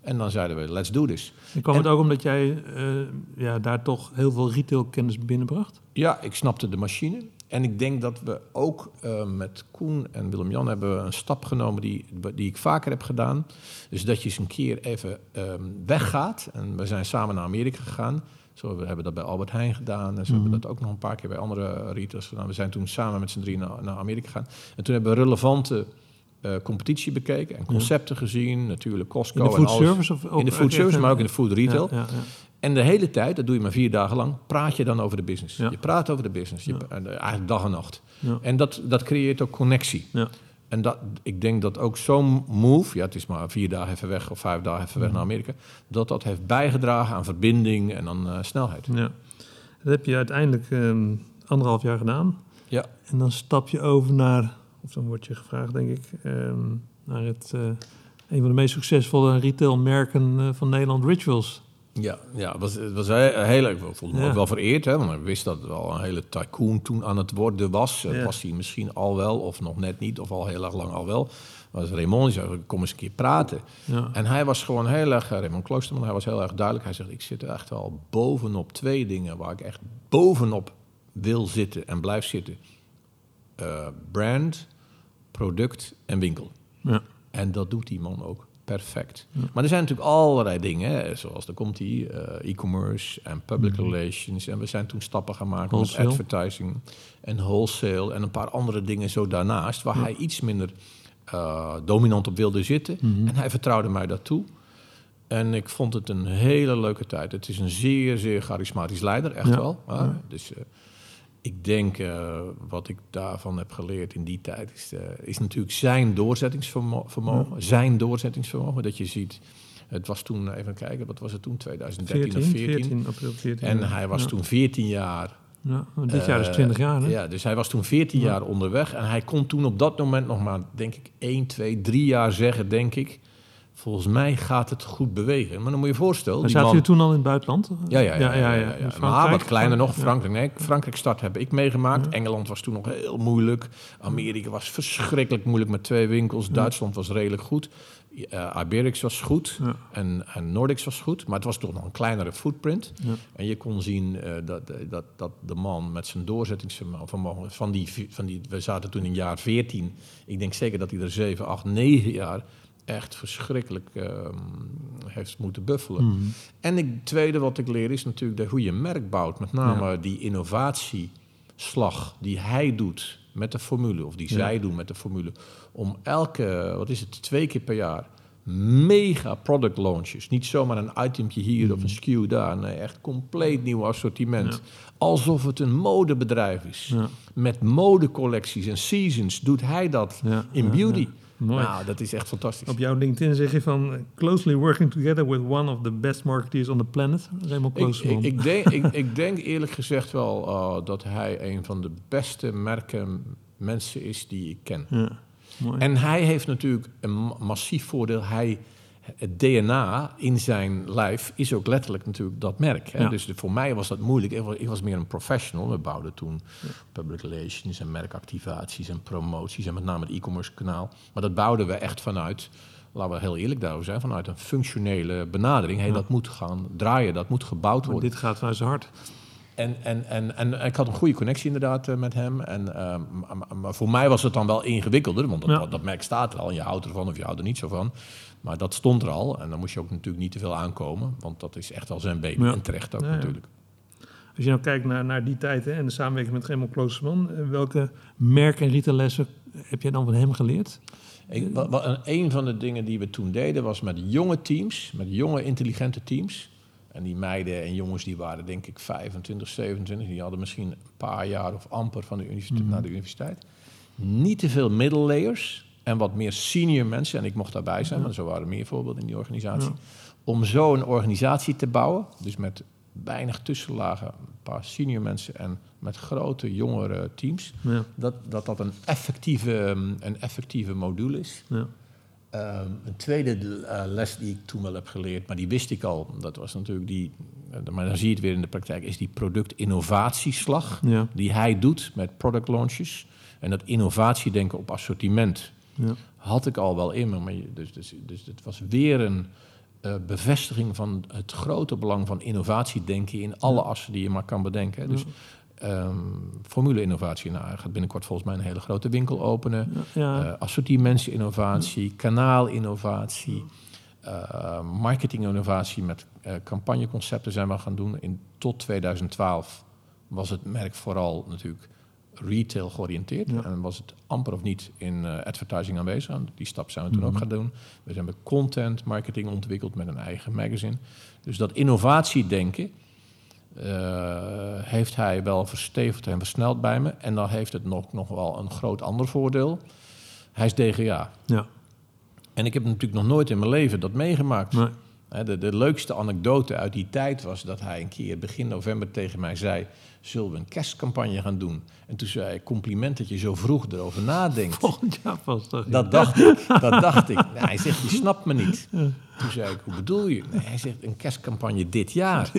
En dan zeiden we, let's do this. En kwam En- het ook omdat jij eh, ja, daar toch heel veel retailkennis binnenbracht? Ja, ik snapte de machine. En ik denk dat we ook eh, met Koen en Willem-Jan hebben een stap genomen die, die ik vaker heb gedaan. Dus dat je eens een keer even ehm, weggaat. En we zijn samen naar Amerika gegaan. Zo, we hebben dat bij Albert Heijn gedaan. En zo hebben we dat ook nog een paar keer bij andere retailers gedaan. We zijn toen samen met z'n drie naar, naar Amerika gegaan. En toen hebben we relevante eh, competitie bekeken en concepten gezien. Natuurlijk Costco In de en alles. service? Of, In de food service, maar ook in de food retail. Ja, ja. En de hele tijd, dat doe je maar vier dagen lang, praat je dan over de business. Ja. Je praat over de business, je, Ja. eh, eigenlijk dag en nacht. Ja. En dat, dat creëert ook connectie. Ja. En dat, ik denk dat ook zo'n move, ja, het is maar vier dagen even weg of vijf dagen even weg naar Amerika, dat dat heeft bijgedragen aan verbinding en aan eh, snelheid. Ja. Dat heb je uiteindelijk ehm, anderhalf jaar gedaan. Ja. En dan stap je over naar, of dan word je gevraagd, denk ik, ehm, naar het, eh, een van de meest succesvolle retailmerken van Nederland, Rituals. Ja, ja het was, het was heel, heel ik voelde me Ja. ook wel vereerd, hè, want ik wist dat het al een hele tycoon toen aan het worden was. Ja. Was hij misschien al wel, of nog net niet, of al heel erg lang al wel. Maar Raymond die zei, kom eens een keer praten. Ja. En hij was gewoon heel erg, eh, Raymond Kloosterman, hij was heel erg duidelijk. Hij zegt, ik zit er echt wel bovenop twee dingen waar ik echt bovenop wil zitten en blijf zitten. Eh, brand, product en winkel. Ja. En dat doet die man ook perfect. Maar er zijn natuurlijk allerlei dingen, hè, zoals er komt die eh, e-commerce en public relations. En we zijn toen stappen gaan maken Wholesale. met advertising en wholesale en een paar andere dingen zo daarnaast, waar hij iets minder eh, dominant op wilde zitten. En hij vertrouwde mij dat toe. En ik vond het een hele leuke tijd. Het is een zeer, zeer charismatisch leider, echt Ja. wel. Dus eh, ik denk, eh, wat ik daarvan heb geleerd in die tijd, is, eh, is natuurlijk zijn doorzettingsvermogen. Zijn doorzettingsvermogen, dat je ziet... Het was toen, even kijken, wat was het toen? 2013 14, of 14. 14, april 14. En hij was Ja. toen 14 jaar Ja, dit jaar is eh, 20 jaar, hè? Ja, dus hij was toen 14 jaar onderweg. En hij kon toen op dat moment nog maar, denk ik, 1, 2, 3 jaar zeggen, denk ik. Volgens mij gaat het goed bewegen. Maar dan moet je je voorstellen. Maar die zaten man- toen al in het buitenland? ja, ja, ja. ja, ja, Maar wat kleiner nog. Frankrijk. Nee, Frankrijk start heb ik meegemaakt. Engeland was toen nog heel moeilijk. Amerika was verschrikkelijk moeilijk met twee winkels. Duitsland was redelijk goed. Uh, Iberix was goed. Ja. En, en Nordics was goed. Maar het was toch nog een kleinere footprint. Ja. En je kon zien eh, dat, dat, dat de man met zijn doorzettingsvermogen... Van die, van die, we zaten toen in jaar 14. Ik denk zeker dat hij er 7, 8, 9 jaar echt verschrikkelijk ehm, heeft moeten buffelen. Mhm. En het tweede wat ik leer is natuurlijk de, hoe je merk bouwt. Met name die innovatieslag die hij doet met de formule, of die Ja. zij doen met de formule, om elke, wat is het, twee keer per jaar mega product launches. Niet zomaar een itempje hier of een SKU daar. Nee, echt compleet nieuw assortiment. Ja. Alsof het een modebedrijf is. Ja. Met modecollecties en seasons doet hij dat Ja, in ja, beauty. Mooi. Nou, dat is echt fantastisch. Op jouw LinkedIn zeg je van... Closely working together with one of the best marketeers on the planet. Raymond Ik, Kloosterman. ik, ik, denk, ik, ik denk eerlijk gezegd wel eh, dat hij een van de beste merken mensen is die ik ken. Ja, mooi. En hij heeft natuurlijk een ma- massief voordeel. Hij, het DNA in zijn lijf is ook letterlijk natuurlijk dat merk. Hè? Ja. Dus de- voor mij was dat moeilijk. Ik was, ik was meer een professional. We bouwden toen public relations en merkactivaties en promoties. En met name het e-commerce kanaal. Maar dat bouwden we echt vanuit, laten we heel eerlijk daarover zijn, vanuit een functionele benadering. Hey, Ja. Dat moet gaan draaien, dat moet gebouwd Maar worden. dit gaat vanuit zijn hart. En, en, en, en ik had een goede connectie inderdaad eh, met hem. En, eh, maar- voor mij was het dan wel ingewikkelder, want dat, dat, dat merk staat er al. En je houdt ervan of je houdt er niet zo van. Maar dat stond er al. En dan moest je ook natuurlijk niet te veel aankomen. Want dat is echt wel zijn baby. Ja. En terecht ook Ja, ja. natuurlijk. Als je nou kijkt naar, naar die tijd hè, en de samenwerking met Raymond Kloosterman... eh, welke merk- en retaillessen heb jij dan van hem geleerd? Ik, een van de dingen die we toen deden was met jonge teams, met jonge intelligente teams. En die meiden en jongens die waren denk ik 25, 27. Die hadden misschien een paar jaar of amper van de universiteit naar de universiteit. Niet te veel middle layers en wat meer senior mensen. En ik mocht daarbij zijn, want zo waren er meer voorbeelden in die organisatie. Om zo een organisatie te bouwen, dus met weinig tussenlagen, een paar senior mensen en met grote jongere teams. Ja, Dat dat, dat een, effectieve, ehm, een effectieve module is. ja. Ehm, een tweede eh, les die ik toen wel heb geleerd, maar die wist ik al. Dat was natuurlijk die, eh, maar dan zie je het weer in de praktijk, is die productinnovatieslag. ja, Die hij doet met product launches. En dat innovatiedenken op assortiment ja. had ik al wel in me. Maar dus, dus, dus het was weer een eh, bevestiging van het grote belang van innovatiedenken in alle assen die je maar kan bedenken. Dus ehm, formule-innovatie, nou, gaat binnenkort volgens mij een hele grote winkel openen. ja. ja. Eh, assortimentsinnovatie, kanaalinnovatie, eh marketinginnovatie met eh, campagneconcepten zijn we gaan doen. In, tot 2012 was het merk vooral natuurlijk retail georiënteerd. Ja. En was het amper of niet in eh, advertising aanwezig. Die stap zijn we toen Mhm. ook gaan doen. We met content marketing ontwikkeld met een eigen magazine. Dus dat innovatiedenken eh, heeft hij wel verstevigd en versneld bij me. En dan heeft het nog, nog wel een groot ander voordeel. Hij is DGA. Ja. En ik heb natuurlijk nog nooit in mijn leven dat meegemaakt. Nee. De, de leukste anekdote uit die tijd was dat hij een keer begin november tegen mij zei... zullen we een kerstcampagne gaan doen? En toen zei hij, compliment dat je zo vroeg erover nadenkt. Volgend jaar pas toch? Dat dacht ik, dat dacht ik. Nee, hij zegt, je snapt me niet. Toen zei ik, hoe bedoel je? Nee, hij zegt, een kerstcampagne dit jaar.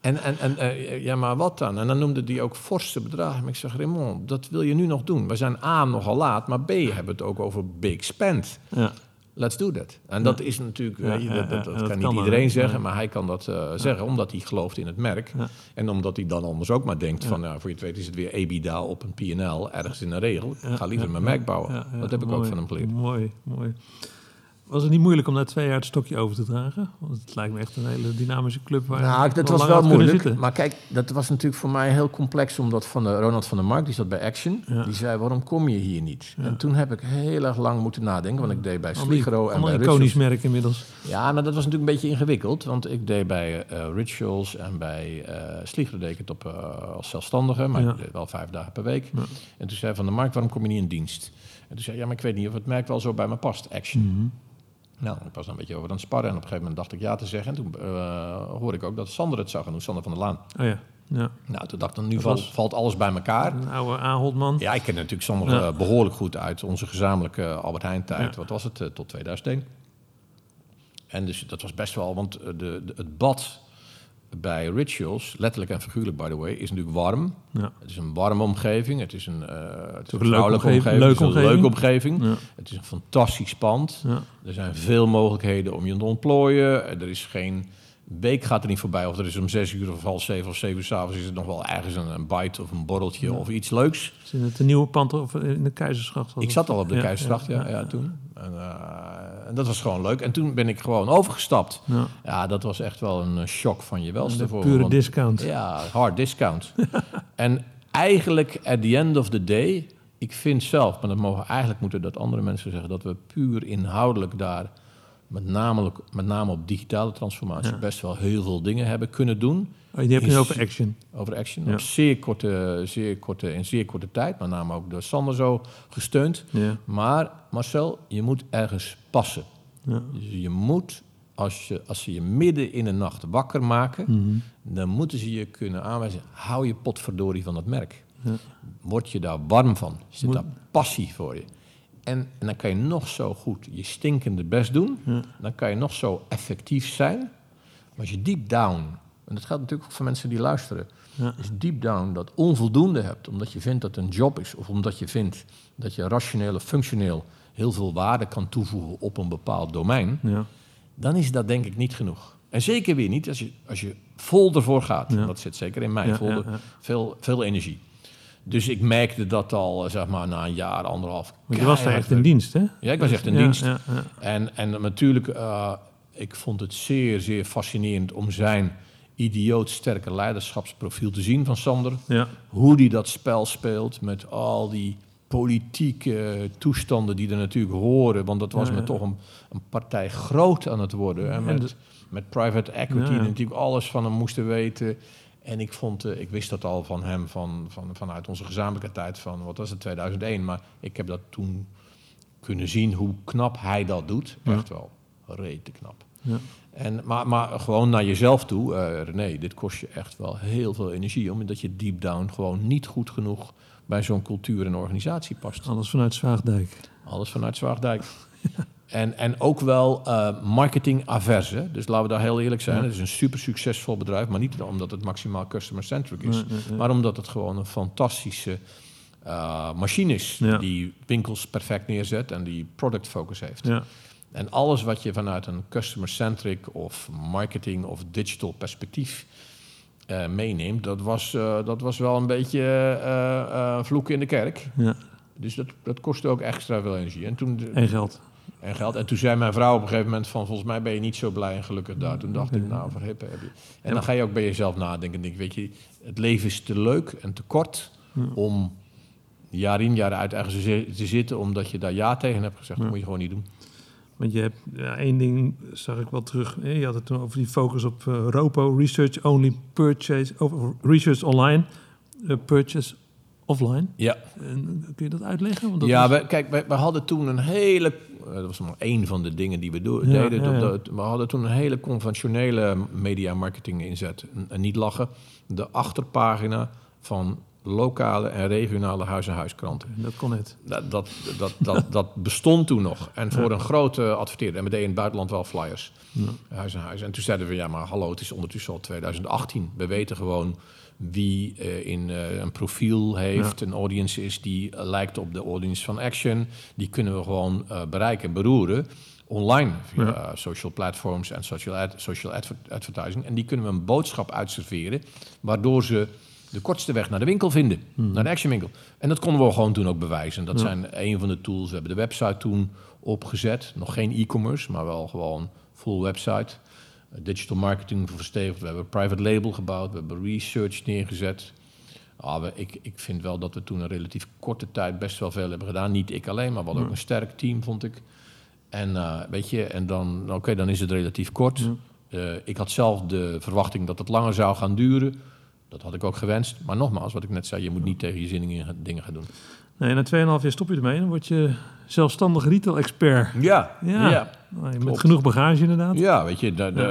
En, en, en eh, ja, maar wat dan? En dan noemde hij ook forse bedragen. Maar ik zeg, Raymond, dat wil je nu nog doen. We zijn A, nogal laat, maar B, hebben het ook over big spend. Ja. Let's do that. En dat is natuurlijk, weet je, dat, dat, ja, dat dat kan niet iedereen zeggen, maar hij kan dat eh, zeggen omdat hij gelooft in het merk. En omdat hij dan anders ook maar denkt van, nou, voor je het weet is het weer EBITDA op een P&L, ergens in een regel. Ik ga liever mijn merk bouwen. Dat heb ik ook van hem geleerd. Mooi, mooi. Was het niet moeilijk om na twee jaar het stokje over te dragen? Want het lijkt me echt een hele dynamische club. Waar Nou, dat was wel moeilijk. Maar kijk, dat was natuurlijk voor mij heel complex. Omdat van de, Ronald van der Mark, die zat bij Action. Ja. Die zei, waarom kom je hier niet? En toen heb ik heel erg lang moeten nadenken. Want ik deed bij Sligro en bij iconisch merk inmiddels. Ja, maar dat was natuurlijk een beetje ingewikkeld. Want ik deed bij eh, Rituals en bij eh Sligro deed ik het op, eh, als zelfstandige. Maar Ja. ik deed wel vijf dagen per week. En toen zei Van der Mark, waarom kom je niet in dienst? En toen zei ja, maar ik weet niet of het merk wel zo bij me past. Action. Mhm. Nou, ik was een beetje over aan het sparren en op een gegeven moment dacht ik ja te zeggen. En toen eh, hoorde ik ook dat Sander het zou gaan doen, Sander van der Laan. Oh ja, ja. Nou, toen dacht ik, nu valt, alles bij elkaar. een oude Ahold-man. Ja, ik ken natuurlijk Sander Ja. eh, behoorlijk goed uit onze gezamenlijke Albert Heijn tijd. Ja. Wat was het? eh, tot 2001. En dus dat was best wel, want eh, de, de- het bad bij Rituals, letterlijk en figuurlijk by the way, is natuurlijk warm. Ja. Het is een warme omgeving. Het is een, eh het is een leuke vrouwelijke omgeving, Het is een leuke omgeving. Ja. Het is een fantastisch pand. Ja. Er zijn veel mogelijkheden om je te ontplooien. Er is geen week gaat er niet voorbij. Of er is om zes uur of half zeven of zeven uur s'avonds... is er nog wel ergens een, een bite of een borreltje of iets leuks. Is in het nieuwe pand of in de Keizersgracht? Ik het? zat al op de Ja, Keizerstracht, ja, ja, toen. En, eh, en dat was gewoon leuk. En toen ben ik gewoon overgestapt. Ja. Dat was echt wel een eh, shock van je welste. De voor pure want- discount. Ja, hard discount. en eigenlijk, at the end of the day... Ik vind zelf, maar dat mogen eigenlijk moeten dat andere mensen zeggen... dat we puur inhoudelijk daar... met name, met name op digitale transformatie... Ja. best wel heel veel dingen hebben kunnen doen. Oh, die heb je Is- over Action. Over Action. Ja. Op zeer korte, zeer korte, in zeer korte tijd. Met name ook door Sander zo gesteund. Ja. Maar Marcel, je moet ergens passen. Ja. Dus je moet, als, je, als ze je midden in de nacht wakker maken... Mhm. dan moeten ze je kunnen aanwijzen... hou je potverdorie van het merk. Word je daar warm van? Zit Moet- daar passie voor je? En, en dan kan je nog zo goed je stinkende best doen. Ja. Dan kan je nog zo effectief zijn. Maar als je deep down... en dat geldt natuurlijk ook voor mensen die luisteren... Ja. als je deep down dat onvoldoende hebt... omdat je vindt dat het een job is... of omdat je vindt dat je rationeel of functioneel... heel veel waarde kan toevoegen op een bepaald domein... Ja. dan is dat denk ik niet genoeg. En zeker weer niet als je, als je vol ervoor gaat. Dat zit zeker in mij. Veel, veel energie. Dus ik merkte dat al, eh, zeg maar, na een jaar, anderhalf. Je was daar echt in dienst, hè? Ja, ik was echt in Ja, dienst. Ja, ja. En, en natuurlijk, eh, ik vond het zeer, zeer fascinerend om zijn idioot sterke leiderschapsprofiel te zien van Sander. ja. Hoe die dat spel speelt met al die politieke toestanden die er natuurlijk horen. Want dat was me toch een, een partij groot aan het worden. En En met, met private equity die natuurlijk alles van hem moesten weten. En ik vond, eh, ik wist dat al van hem van, van, vanuit onze gezamenlijke tijd van, wat was het, 2001. Maar ik heb dat toen kunnen zien hoe knap hij dat doet. Ja. Echt wel rete knap. Ja. En, maar, maar gewoon naar jezelf toe, eh René, dit kost je echt wel heel veel energie. Omdat je deep down gewoon niet goed genoeg bij zo'n cultuur en organisatie past. Alles vanuit Zwaagdijk. Alles vanuit Zwaagdijk. En, en ook wel eh marketing averse. Dus laten we daar heel eerlijk zijn. Ja. Het is een super succesvol bedrijf, maar niet omdat het maximaal customer-centric is. Maar omdat het gewoon een fantastische eh, machine is. Die winkels perfect neerzet en die product focus heeft. Ja. En alles wat je vanuit een customer-centric of marketing of digital perspectief eh, meeneemt, dat was, dat was wel een beetje vloeken in de kerk. ja. Dus dat, dat kostte ook extra veel energie. En, toen, En geld. En geld. En toen zei mijn vrouw op een gegeven moment van... volgens mij ben je niet zo blij en gelukkig daar. Toen dacht ik, nou, voor hippen heb je... En dan ga je ook bij jezelf nadenken. En denk, weet je, het leven is te leuk en te kort... om jaar in jaar uit ergens te zi- te zitten... omdat je daar ja tegen hebt gezegd. Dat moet je gewoon niet doen. Want je hebt ja, één ding, zag ik wel terug. Je had het toen over die focus op eh, ROPO, Research Only Purchase, over Research Online, eh, Purchase offline. Ja, En, kun je dat uitleggen? Want dat ja we, kijk, we, we hadden toen een hele... eh, Dat was maar één van de dingen die we do- Ja, deden. ja, ja. Dat- dat- We hadden toen een hele conventionele media marketing inzet. En, en niet lachen. De achterpagina van lokale en regionale huis-en-huiskranten. dat kon. Dat, dat, dat, dat, dat bestond toen nog. En voor een grote adverteerder. En we deden in het buitenland wel flyers. Huis en huis. En toen zeiden we, ja, maar hallo, het is ondertussen al 2018. We weten gewoon wie eh, in eh, een profiel heeft, een audience is die eh, lijkt op de audience van Action. Die kunnen we gewoon bereiken, beroeren. Online, via Ja. social platforms en social, ad- social adver- advertising. En die kunnen we een boodschap uitserveren, waardoor ze de kortste weg naar de winkel vinden, naar de actionwinkel. En dat konden we gewoon toen ook bewijzen. Dat zijn een van de tools. We hebben de website toen opgezet. Nog geen e-commerce, maar wel gewoon full website. Digital marketing verstevigd. We hebben een private label gebouwd. We hebben research neergezet. Ah, we, ik, ik vind wel dat we toen een relatief korte tijd best wel veel hebben gedaan. Niet ik alleen, maar we hadden ook een sterk team, vond ik. En eh, weet je, en dan, oké, dan is het relatief kort. Eh, ik had zelf de verwachting dat het langer zou gaan duren. Dat had ik ook gewenst. Maar nogmaals, wat ik net zei, je moet niet tegen je zin in dingen gaan doen. Nee, na 2,5 jaar stop je ermee. Dan word je zelfstandig retail-expert. Ja, Ja. ja. Nou, Met genoeg bagage inderdaad. Ja, weet je, de, de,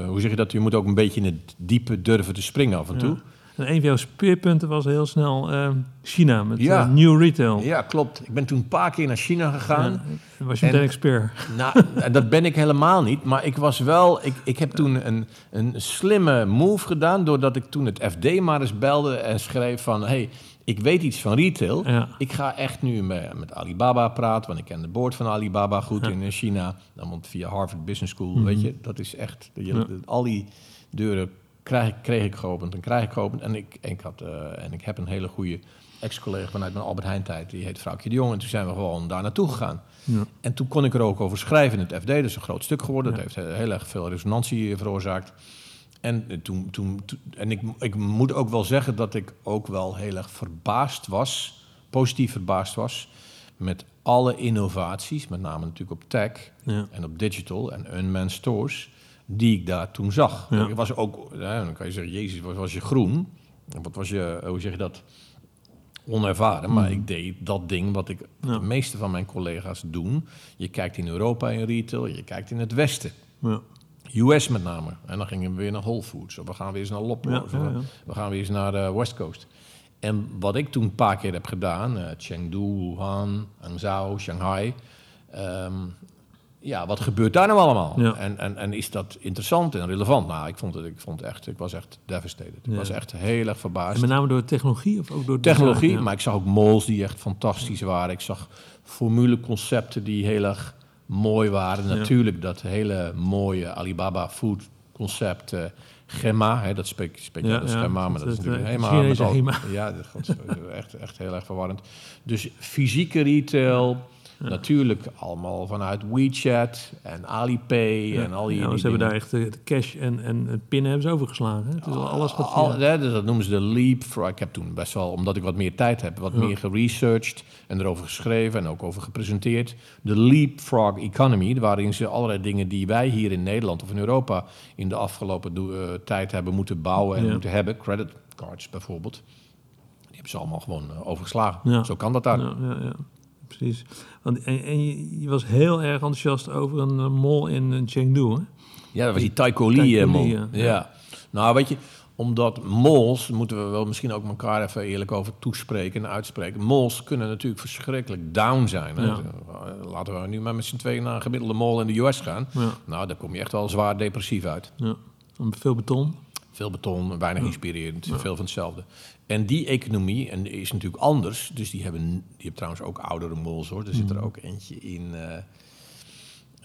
eh, hoe zeg je dat? Je moet ook een beetje in het diepe durven te springen af en toe. En een van jouw speerpunten was heel snel eh, China met Ja. eh, New Retail. Ja, klopt. Ik ben toen een paar keer naar China gegaan. Ja, was je En- meteen expert. Nou, dat ben ik helemaal niet. Maar ik was wel. Ik, ik heb toen een, een slimme move gedaan. Doordat ik toen het FD maar eens belde en schreef van: hey, ik weet iets van retail. Ja. Ik ga echt nu met, met Alibaba praten. Want ik ken de board van Alibaba goed in eh, China. Dan want via Harvard Business School. Weet je, dat is echt. Je, Ja. Al die deuren krijg, ik- kreeg ik geopend en krijg ik geopend. En ik, en ik, had, eh, en ik heb een hele goede ex-collega vanuit mijn Albert Heijn tijd. Die heet Vrouwtje de Jong. En toen zijn we gewoon daar naartoe gegaan. Ja. En toen kon ik er ook over schrijven in het FD. Dat is een groot stuk geworden. Ja. Dat heeft heel erg veel resonantie veroorzaakt. En, eh, toen, toen, toen- en ik, ik moet ook wel zeggen dat ik ook wel heel erg verbaasd was, positief verbaasd was, met alle innovaties, met name natuurlijk op tech Ja. en op digital en unmanned stores, die ik daar toen zag. Ja. Ik was ook, ja, dan kan je zeggen, jezus, wat was je groen? Wat was je, hoe zeg je dat? Onervaren, maar ik deed dat ding wat ik. Ja. de meeste van mijn collega's doen. Je kijkt in Europa in retail, je kijkt in het Westen. US met name. En dan gingen we weer naar Whole Foods. Of we gaan weer eens naar. Ja, ja, ja. We gaan weer eens naar de West Coast. En wat ik toen een paar keer heb gedaan, eh, Chengdu, Wuhan, Hangzhou, Shanghai. ehm, ja, wat gebeurt daar nou allemaal? Ja. En, en, en is dat interessant en relevant? Nou, ik vond het, ik vond het echt, ik was echt devastated. Ik Ja. was echt heel erg verbaasd. En met name door de technologie of ook door de Technologie, design? Ja. maar ik zag ook malls die echt fantastisch waren. Ik zag formuleconcepten die heel erg mooi waren. Ja. Natuurlijk dat hele mooie Alibaba food concept. eh, Gemma, hè, dat spreek, spreek Ja, dat is ja, Gemma, maar dat dat is is natuurlijk het, eh, al- Hema. Ja, dat god, echt, echt heel erg verwarrend. Dus fysieke retail, natuurlijk allemaal vanuit WeChat en Alipay en al die, Ja, die ze hebben daar echt de, de cash en, en het pinnen hebben ze overgeslagen. hè? Het is al alles wat... Al, ja. hè, dus dat noemen ze de leapfrog. Ik heb toen best wel, omdat ik wat meer tijd heb, wat meer geresearched en erover geschreven en ook over gepresenteerd. De leapfrog economy, waarin ze allerlei dingen die wij hier in Nederland of in Europa in de afgelopen eh, tijd hebben moeten bouwen en moeten hebben, creditcards bijvoorbeeld, die hebben ze allemaal gewoon eh, overgeslagen. Zo kan dat daar. Precies. Want, en en je, je was heel erg enthousiast over een eh, mall in eh, Chengdu, hè? Ja, dat was die Taiko Lee eh. Lee, ja. Ja. Nou, weet je, omdat malls, moeten we wel misschien ook elkaar even eerlijk over toespreken en uitspreken. Malls kunnen natuurlijk verschrikkelijk down zijn. Hè? Ja. Eh, Laten we nu maar met z'n tweeën naar een gemiddelde mall in de US gaan. Ja. Nou, daar kom je echt wel zwaar depressief uit. ja. Veel beton. Veel beton, weinig inspirerend, veel van hetzelfde. En die economie en is natuurlijk anders. Dus die hebben, die hebben trouwens ook oudere malls hoor. Er zit er ook eentje in, eh,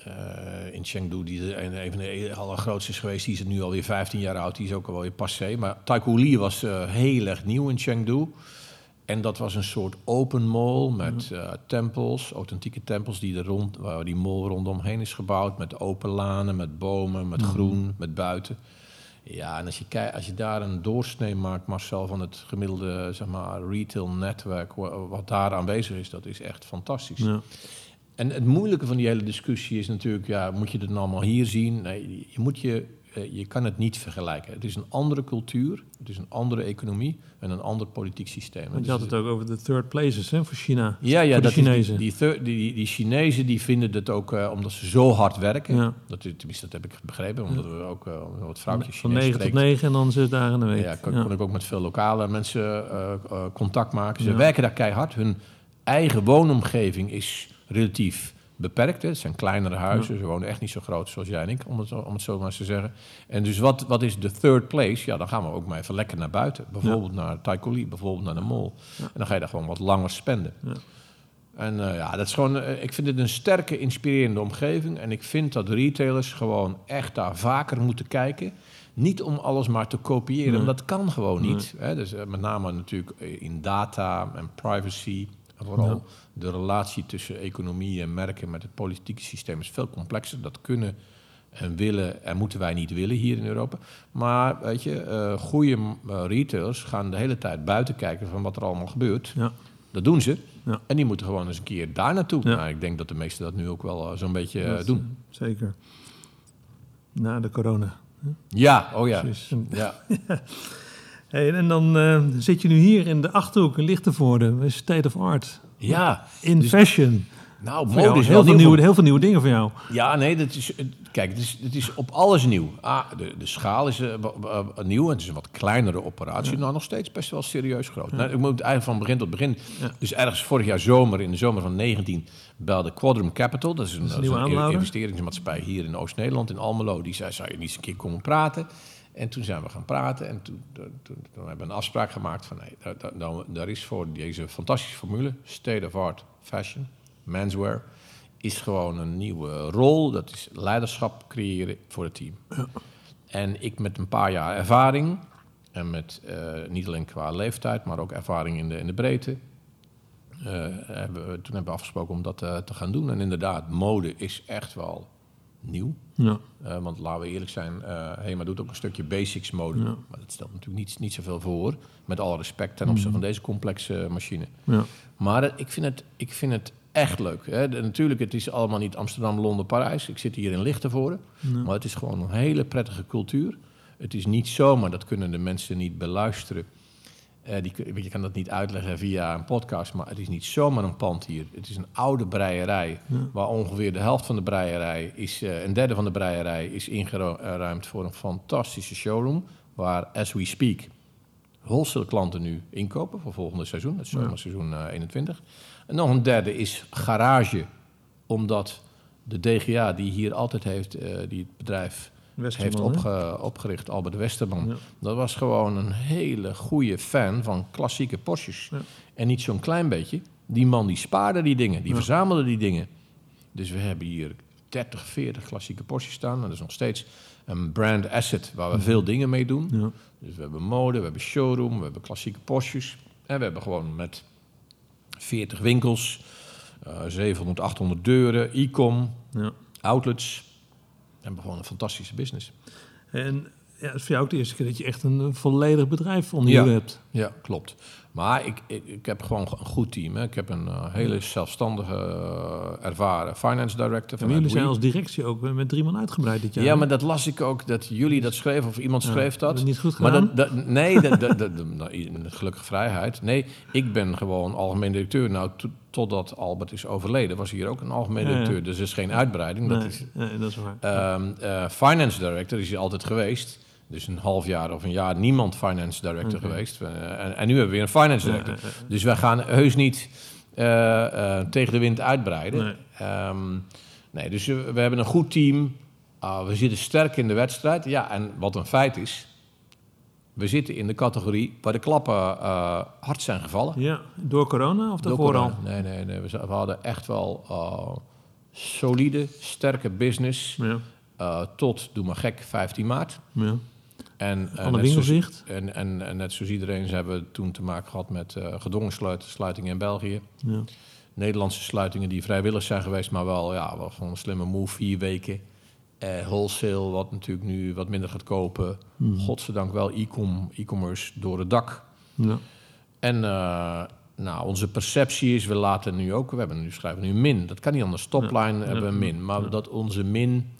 eh, in Chengdu, die de- een, van de allergrootste is geweest. Die is nu alweer 15 jaar oud. Die is ook alweer passé. Maar Taiko Lee was eh, heel erg nieuw in Chengdu. En dat was een soort open mall met tempels, authentieke tempels die er rond, waar die mall rondomheen is gebouwd. Met open lanen, met bomen, met groen, met buiten. Ja, en als je, als je daar een doorsnee maakt, Marcel, van het gemiddelde zeg maar, retail netwerk, wa- wat daar aanwezig is, dat is echt fantastisch. Ja. En het moeilijke van die hele discussie is natuurlijk, ja, moet je het allemaal hier zien? Nee, je moet je je kan het niet vergelijken. Het is een andere cultuur, het is een andere economie en een ander politiek systeem. Want Dus je had het ook over de third places hè, voor China. ja, ja voor de dat Chinezen. die, die, die, die Chinezen die vinden het ook, eh, omdat ze zo hard werken. Ja. Dat, tenminste, dat heb ik begrepen, omdat we ook eh, wat vrouwtjes Van Chinees 9 tot spreken. 9 en dan zit daar in de week. Ja, kon, Ja. kon ik ook met veel lokale mensen eh, eh, contact maken. Ze Ja. werken daar keihard. Hun eigen woonomgeving is relatief beperkt. Hè. Het zijn kleinere huizen. Ze wonen echt niet zo groot zoals jij en ik, om het, om het zo maar eens te zeggen. En dus wat, wat is de third place? Ja, dan gaan we ook maar even lekker naar buiten. Bijvoorbeeld naar Taikoli, bijvoorbeeld naar de mall. En dan ga je daar gewoon wat langer spenden. Ja. En eh, ja, dat is gewoon, eh, ik vind het een sterke, inspirerende omgeving. En ik vind dat retailers gewoon echt daar vaker moeten kijken. Niet om alles maar te kopiëren, Nee. want dat kan gewoon niet. Hè? Dus eh, met name natuurlijk in data en privacy. Vooral Ja. de relatie tussen economie en merken met het politieke systeem is veel complexer. Dat kunnen en willen en moeten wij niet willen hier in Europa. Maar weet je, eh goede eh, retailers gaan de hele tijd buiten kijken van wat er allemaal gebeurt. Ja. Dat doen ze. Ja. En die moeten gewoon eens een keer daar naartoe. Ja. Nou, ik denk dat de meesten dat nu ook wel eh, zo'n beetje Dat, doen. Zeker. Na de corona. Ja, oh ja. Precies. ja. Hey, en dan eh, zit je nu hier in de Achterhoek in Lichtenvoorde. State of Art. Ja, In Dus- fashion. nou, mode is heel, veel nieuw. nieuwe, heel veel nieuwe dingen voor jou. Ja, nee, dat is, eh, kijk, het is, het is op alles nieuw. Ah, de, de schaal is wa- nieuw. Het is een wat kleinere operatie. Nou, nog steeds best wel serieus groot. Nou, ik moet eigenlijk van begin tot begin. Ja. Dus ergens vorig jaar zomer, in de zomer van 19, belde Quadrum Capital. Dat is een, is een dat is een investeringsmaatschappij hier in Oost-Nederland, in Almelo. Die zei, zou je niet eens een keer komen praten? En toen zijn we gaan praten en toen, toen, hebben we een afspraak gemaakt van... Nee, daar, daar, daar- is voor deze fantastische formule, state of art fashion, menswear... is gewoon een nieuwe rol. Dat is leiderschap creëren voor het team. En ik met een paar jaar ervaring... en met eh, niet alleen qua leeftijd, maar ook ervaring in de, in de breedte... eh, hebben we, toen hebben we afgesproken om dat eh, te gaan doen. En inderdaad, mode is echt wel nieuw. Ja. Eh, want laten we eerlijk zijn, eh Hema doet ook een stukje basics mode. Ja. Maar dat stelt natuurlijk niet, niet zoveel voor. Met alle respect ten opzichte van deze complexe machine. Ja. Maar eh, ik, vind het, ik vind het echt leuk. Hè. De- natuurlijk, het is allemaal niet Amsterdam, Londen, Parijs. Ik zit hier in Lichtenvoorde. Maar het is gewoon een hele prettige cultuur. Het is niet zomaar, dat kunnen de mensen niet beluisteren. Eh, die, je, kan dat niet uitleggen via een podcast, maar het is niet zomaar een pand hier. Het is een oude breierij, waar ongeveer de helft van de breierij is, eh, een derde van de breierij is ingeruimd voor een fantastische showroom, waar, as we speak, wholesale klanten nu inkopen voor volgende seizoen, het zomerseizoen eh 21. En nog een derde is garage, omdat de DGA die hier altijd heeft, eh, die het bedrijf heeft opge- opgericht, Albert Westerman. Ja. Dat was gewoon een hele goede fan van klassieke Porsches. Ja. En niet zo'n klein beetje. Die man die spaarde die dingen, die Ja. verzamelde die dingen. Dus we hebben hier 30, 40 klassieke Porsches staan. En dat is nog steeds een brand asset waar we veel dingen mee doen. Dus we hebben mode, we hebben showroom, we hebben klassieke Porsches. En we hebben gewoon met 40 winkels, eh 700, 800 deuren, e-com, Ja. outlets. Hebben gewoon een fantastische business. En ja, het is voor jou ook de eerste keer dat je echt een volledig bedrijf onder Ja. hebt. Ja, klopt. Maar ik, ik, ik heb gewoon een goed team. Hè. Ik heb een eh, hele zelfstandige, eh, ervaren finance director. En jullie zijn als directie ook eh, met drie man uitgebreid dit jaar. Ja, maar dat las ik ook, dat jullie dat schreven, of iemand schreef hebben dat. we niet goed maar gedaan? dat, dat- nee, dat, dat, dat, dat- nou, gelukkige vrijheid. Nee, ik ben gewoon algemeen directeur. Nou, to- totdat Albert is overleden, was hier ook een algemeen Ja, directeur. Dus er is geen uitbreiding. Dat nee, is, nee, dat is waar. Ehm, eh, finance director is hij altijd geweest. Dus een half jaar of een jaar niemand finance director Oké. geweest. En, en nu hebben we weer een finance director. ja, ja. Dus wij gaan heus niet eh, eh, tegen de wind uitbreiden. Nee. Ehm, nee, dus we, we hebben een goed team. Ah, we zitten sterk in de wedstrijd. Ja, en wat een feit is... We zitten in de categorie waar de klappen eh, hard zijn gevallen. Ja, door corona of Door daarvoor al? Nee, nee, nee. We, we hadden echt wel solide, sterke business... Ja, tot, doe maar gek, 15 maart. ja. En, eh, net winkels zoals-? En, en, en net zoals iedereen hebben we toen te maken gehad met eh, gedwongen sluit- sluitingen in België. Ja. Nederlandse sluitingen die vrijwillig zijn geweest, maar wel, ja, wel gewoon een slimme move, vier weken. Eh, wholesale, wat natuurlijk nu wat minder gaat kopen. Hmm. Godzijdank wel e-com, e-commerce door het dak. Ja. En nou, onze perceptie is, we laten nu ook, we hebben nu, schrijven nu min. Dat kan niet anders. Topline Ja, hebben we min. Maar dat onze min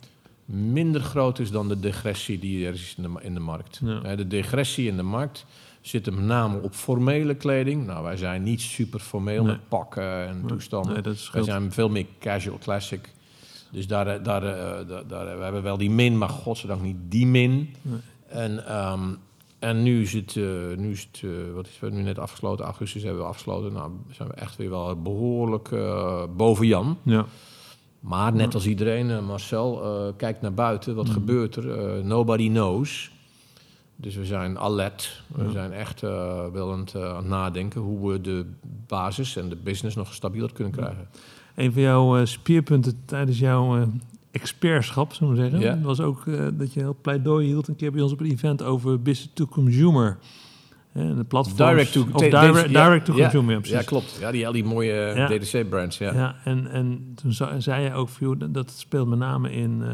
minder groot is dan de degressie die er is in de, in de markt. Ja. Eh, De degressie in de markt zit hem met name op formele kleding. Nou, wij zijn niet super formeel Nee. met pakken en toestanden. Nee, dat wij zijn veel meer casual classic. Dus daar, eh, daar, eh, daar, daar- we hebben wel die min, maar godzijdank niet die min. Nee. En, ehm, en nu is het, eh, nu is het eh, wat is het nu net afgesloten? Augustus hebben we afgesloten. Nou, zijn we echt weer wel behoorlijk eh, boven Jan. Ja. Maar net als iedereen, eh, Marcel, eh, kijkt naar buiten. Wat Mhm. gebeurt er? Eh, nobody knows. Dus we zijn alert. We Ja. zijn echt wel aan het, aan het nadenken hoe we de basis en de business nog stabieler kunnen krijgen. Een van jouw speerpunten tijdens jouw expertschap, zullen we zeggen, Ja. was ook dat je heel pleidooi hield een keer bij ons op een event over business to consumer. De platforms. Direct to, of direct, direct to ja, consumer, ja, precies. Ja, klopt. Ja, die, al die mooie eh, Ja. DTC-brands. Ja. Ja, en, en toen zei je ook, dat, dat speelt met name in, eh,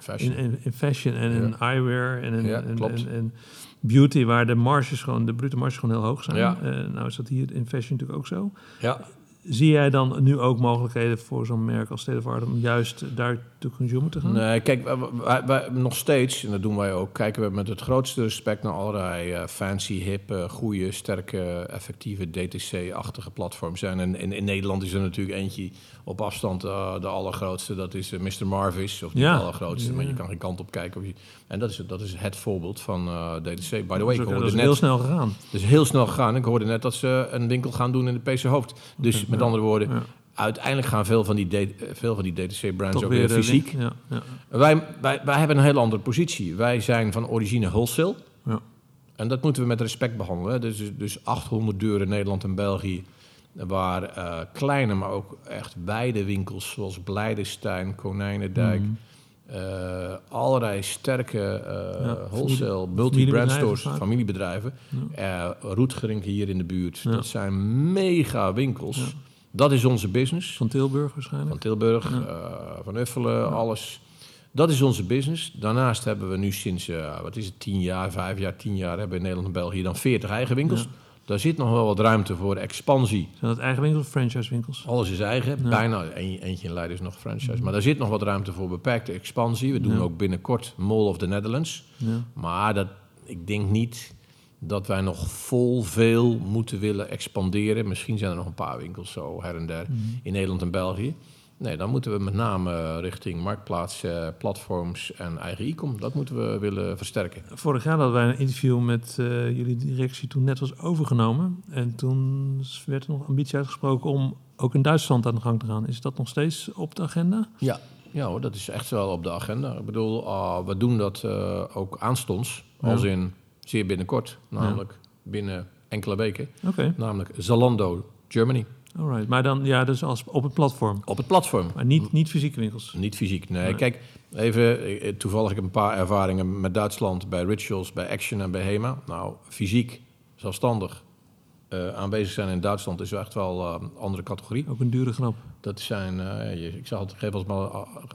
Fashion. in, in, in fashion en in eyewear en in Ja, en, klopt. en, en beauty, waar de marges gewoon, de brute marges gewoon heel hoog zijn. Ja. Eh, nou is dat hier in fashion natuurlijk ook zo. ja. Zie jij dan nu ook mogelijkheden voor zo'n merk als State of Art om juist daar to consumer te gaan? Nee, kijk, wij, wij- wij- nog steeds, en dat doen wij ook, kijken we met het grootste respect naar allerlei eh, fancy, hip, goede, sterke, effectieve DTC-achtige platforms. zijn. En in, in Nederland is er natuurlijk eentje op afstand eh, de allergrootste, dat is eh, Mr. Marvis. Of niet Ja. de allergrootste, maar je kan geen kant op kijken. Je, en dat is, dat is het voorbeeld van DTC. By the way, dat ik dat hoorde is net... heel snel gegaan. Dus heel snel gegaan. Ik hoorde net dat ze een winkel gaan doen in de PC Hoofd. Dus met ja. andere woorden, Ja. uiteindelijk gaan veel van die, eh, veel van die DTC-brands ook weer de fysiek. Wij, wij, wij hebben een heel andere positie. Wij zijn van origine wholesale. ja. En dat moeten we met respect behandelen. hè. Dus, dus 800 deuren in Nederland en België. Waar eh, kleine, maar ook echt wijde winkels zoals Blijdenstein, Konijnendijk. Mhm. Eh, allerlei sterke Ja, wholesale, multi-brand stores, familiebedrijven. Eh Roetgerink hier in de buurt. Ja. Dat zijn mega winkels. Ja. Dat is onze business. Van Tilburg waarschijnlijk. Van Tilburg, Ja. Van Uffelen, alles. Dat is onze business. Daarnaast hebben we nu sinds, wat is het, tien jaar, vijf jaar, tien jaar... hebben we in Nederland en België dan 40 eigen winkels. Daar zit nog wel wat ruimte voor expansie. Zijn dat eigen winkels of franchise winkels? Alles is eigen. Ja. Bijna, een, eentje in Leiden is nog franchise. Maar daar zit nog wat ruimte voor beperkte expansie. We doen Ja. ook binnenkort Mall of the Netherlands. Ja. Maar dat, ik denk niet dat wij nog vol veel moeten willen expanderen. Misschien zijn er nog een paar winkels zo her en der Mhm. in Nederland en België. Nee, dan moeten we met name richting marktplaats, eh, platforms en eigen e-com. Dat moeten we willen versterken. Vorig jaar hadden wij een interview met eh, jullie directie toen net was overgenomen. En toen werd er nog ambitie uitgesproken om ook in Duitsland aan de gang te gaan. Is dat nog steeds op de agenda? Ja, ja hoor, dat is echt wel op de agenda. Ik bedoel, ah, we doen dat eh, ook aanstonds. Ja. Als in zeer binnenkort, namelijk binnen enkele weken. Oké, Namelijk Zalando Germany. Alright. Maar dan, ja, dus als, op het platform. Op het platform. Maar niet, niet fysieke winkels. Niet fysiek, nee. Nee. Kijk, even, eh, toevallig ik heb een paar ervaringen met Duitsland, bij Rituals, bij Action en bij HEMA. Nou, fysiek, zelfstandig eh, aanwezig zijn in Duitsland is echt wel eh, een andere categorie. Ook een dure grap. Dat zijn, eh, je- ik zeg altijd, geef als maar,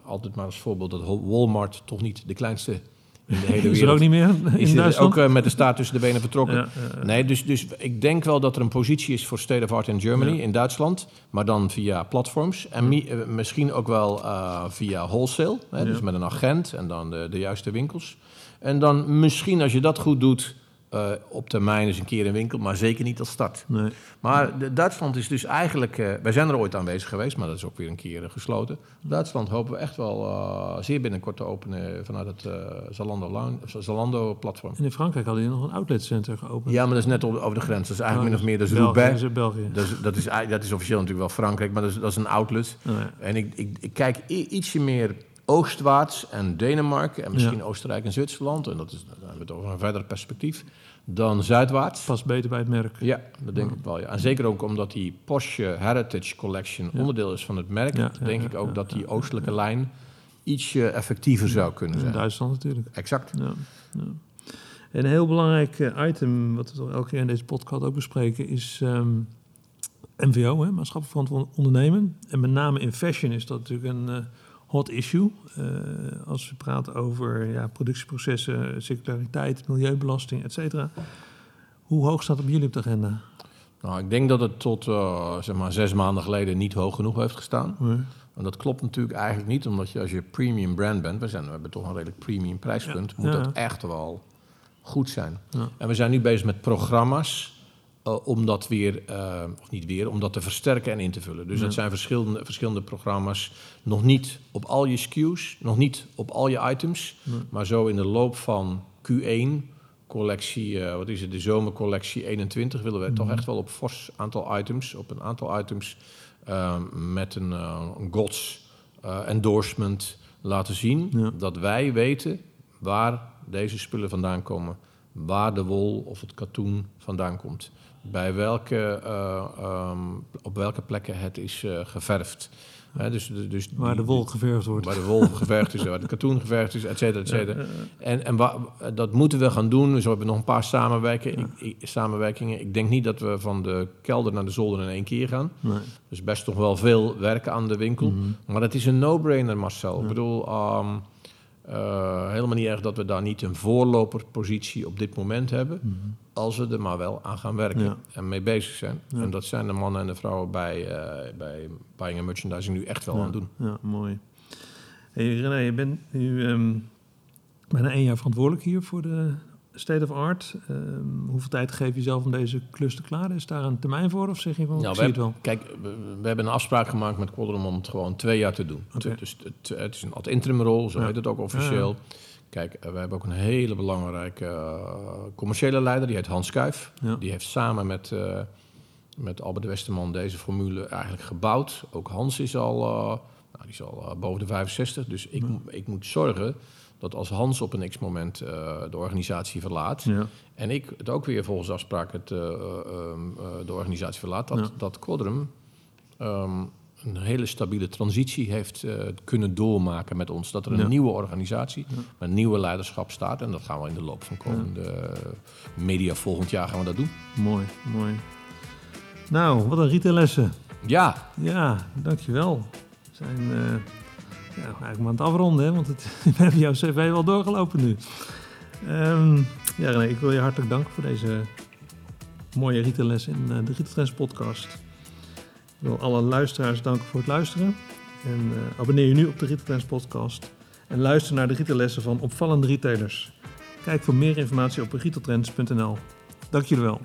altijd maar als voorbeeld dat Walmart toch niet de kleinste in de hele Is er wereld ook niet meer in is. Duitsland? ook eh, met de staart tussen de benen vertrokken. Ja, ja, ja. Nee, dus, dus ik denk wel dat er een positie is voor State of Art in Germany, in Duitsland, maar dan via platforms. En mi- eh, misschien ook wel eh, via wholesale, hè, dus met een agent en dan de, de juiste winkels. En dan misschien als je dat goed doet, eh, op termijn eens een keer een winkel, maar zeker niet als start. Nee. Maar de, Duitsland is dus eigenlijk, eh, wij zijn er ooit aanwezig geweest, maar dat is ook weer een keer eh, gesloten. Duitsland hopen we echt wel zeer binnenkort te openen vanuit het eh, Zalando, lounge- Zalando platform. En in Frankrijk hadden jullie nog een outletcenter geopend. Ja, maar dat is net over de grens. Dat is eigenlijk min of meer, dat is Roubaix. is België. Dat is, dat, is, dat officieel natuurlijk wel Frankrijk, maar dat is, dat is een outlet. Oh, ja. En ik, ik, ik kijk ietsje meer oostwaarts en Denemarken en misschien Ja. Oostenrijk en Zwitserland. En dat is, hebben we het over een verder perspectief. Dan zuidwaarts. Past beter bij het merk. Ja, dat denk ik wel. Ja. En zeker ook omdat die Porsche Heritage Collection Ja. onderdeel is van het merk, Ja, denk ik ook dat die oostelijke lijn ietsje effectiever zou kunnen In zijn. Duitsland natuurlijk. Exact. Ja, ja. En een heel belangrijk eh, item, wat we toch elke keer in deze podcast ook bespreken, is ehm, MVO, hè, maatschappelijk verantwoord ondernemen. En met name in fashion is dat natuurlijk een eh, hot issue. Eh, als we praten over ja, productieprocessen, circulariteit, milieubelasting, et cetera. Hoe hoog staat op jullie op de agenda? Nou, ik denk dat het tot uh, zeg maar zes maanden geleden niet hoog genoeg heeft gestaan. Nee. En dat klopt natuurlijk eigenlijk niet, omdat je als je premium brand bent, we, zijn, we hebben toch een redelijk premium prijspunt, Ja. moet Ja. dat echt wel goed zijn. Ja. En we zijn nu bezig met programma's eh, om dat weer, eh, of niet weer, om dat te versterken en in te vullen. Dus Ja. dat zijn verschillende, verschillende programma's, nog niet op al je SKU's, nog niet op al je items, maar zo in de loop van Q1, collectie, eh, wat is het, de zomercollectie 21, willen we toch Mhm. echt wel op fors aantal items, op een aantal items met een, eh, endorsement laten zien dat wij weten waar deze spullen vandaan komen, waar de wol of het katoen vandaan komt, bij welke, eh, ehm, op welke plekken het is eh, geverfd. Hè, dus, dus Waar die- de wol geverfd wordt. Waar de wol geverfd is, waar de katoen geverfd is, et cetera, et cetera. Ja, ja, En, en wa- dat moeten we gaan doen. Dus we hebben nog een paar samenwerkingen. Ik, ik- samenwerkingen. Ik denk niet dat we van de kelder naar de zolder in één keer gaan. nee. Dus best toch wel veel werken aan de winkel. Mhm. Maar het is een no-brainer, Marcel. Ja. Ik bedoel, ehm, eh, helemaal niet erg dat we daar niet een voorloperpositie op dit moment hebben. Mhm. Als we er maar wel aan gaan werken Ja. en mee bezig zijn. Ja. En dat zijn de mannen en de vrouwen bij, eh, bij Buying and Merchandising nu echt wel ja, aan het doen. Ja, mooi. Hey, René, je bent nu ehm, bijna één jaar verantwoordelijk hier voor de State of Art. Ehm, hoeveel tijd geef je zelf om deze klus te klaren? Is daar een termijn voor of zeg je van, Nou, ik we zie het wel? Kijk, we, we hebben een afspraak gemaakt met Quadrum om het gewoon twee jaar te doen. Dus het, het is een ad interim rol, zo Ja. heet het ook officieel. Kijk, eh, we hebben ook een hele belangrijke eh, commerciële leider, die heet Hans Kuijf. Ja. Die heeft samen met, eh, met Albert Westerman deze formule eigenlijk gebouwd. Ook Hans is al, nou, die is al boven de 65, dus ik, ik moet zorgen dat als Hans op een x-moment eh, de organisatie verlaat... Ja, En ik het ook weer volgens afspraak het, eh, eh, ehm, eh, de organisatie verlaat. Dat, Ja. dat Quadrum ehm, een hele stabiele transitie heeft kunnen doormaken met ons. Dat er een Ja. nieuwe organisatie met nieuwe leiderschap staat. En dat gaan we in de loop van komende media volgend jaar gaan we dat doen. mooi, mooi. Nou, wat een retaillessen. Ja, Ja, dankjewel. We zijn ja, eigenlijk maar aan het afronden, hè, want het, we jouw cv wel doorgelopen nu. Ehm, ja, René, ik wil je hartelijk danken voor deze mooie retaillessen in eh, de Retail Trends podcast. Ik wil alle luisteraars danken voor het luisteren. En eh, abonneer je nu op de Retail Trends podcast. En luister naar de retaillessen van opvallende retailers. Kijk voor meer informatie op retailtrends.nl. Dank jullie wel.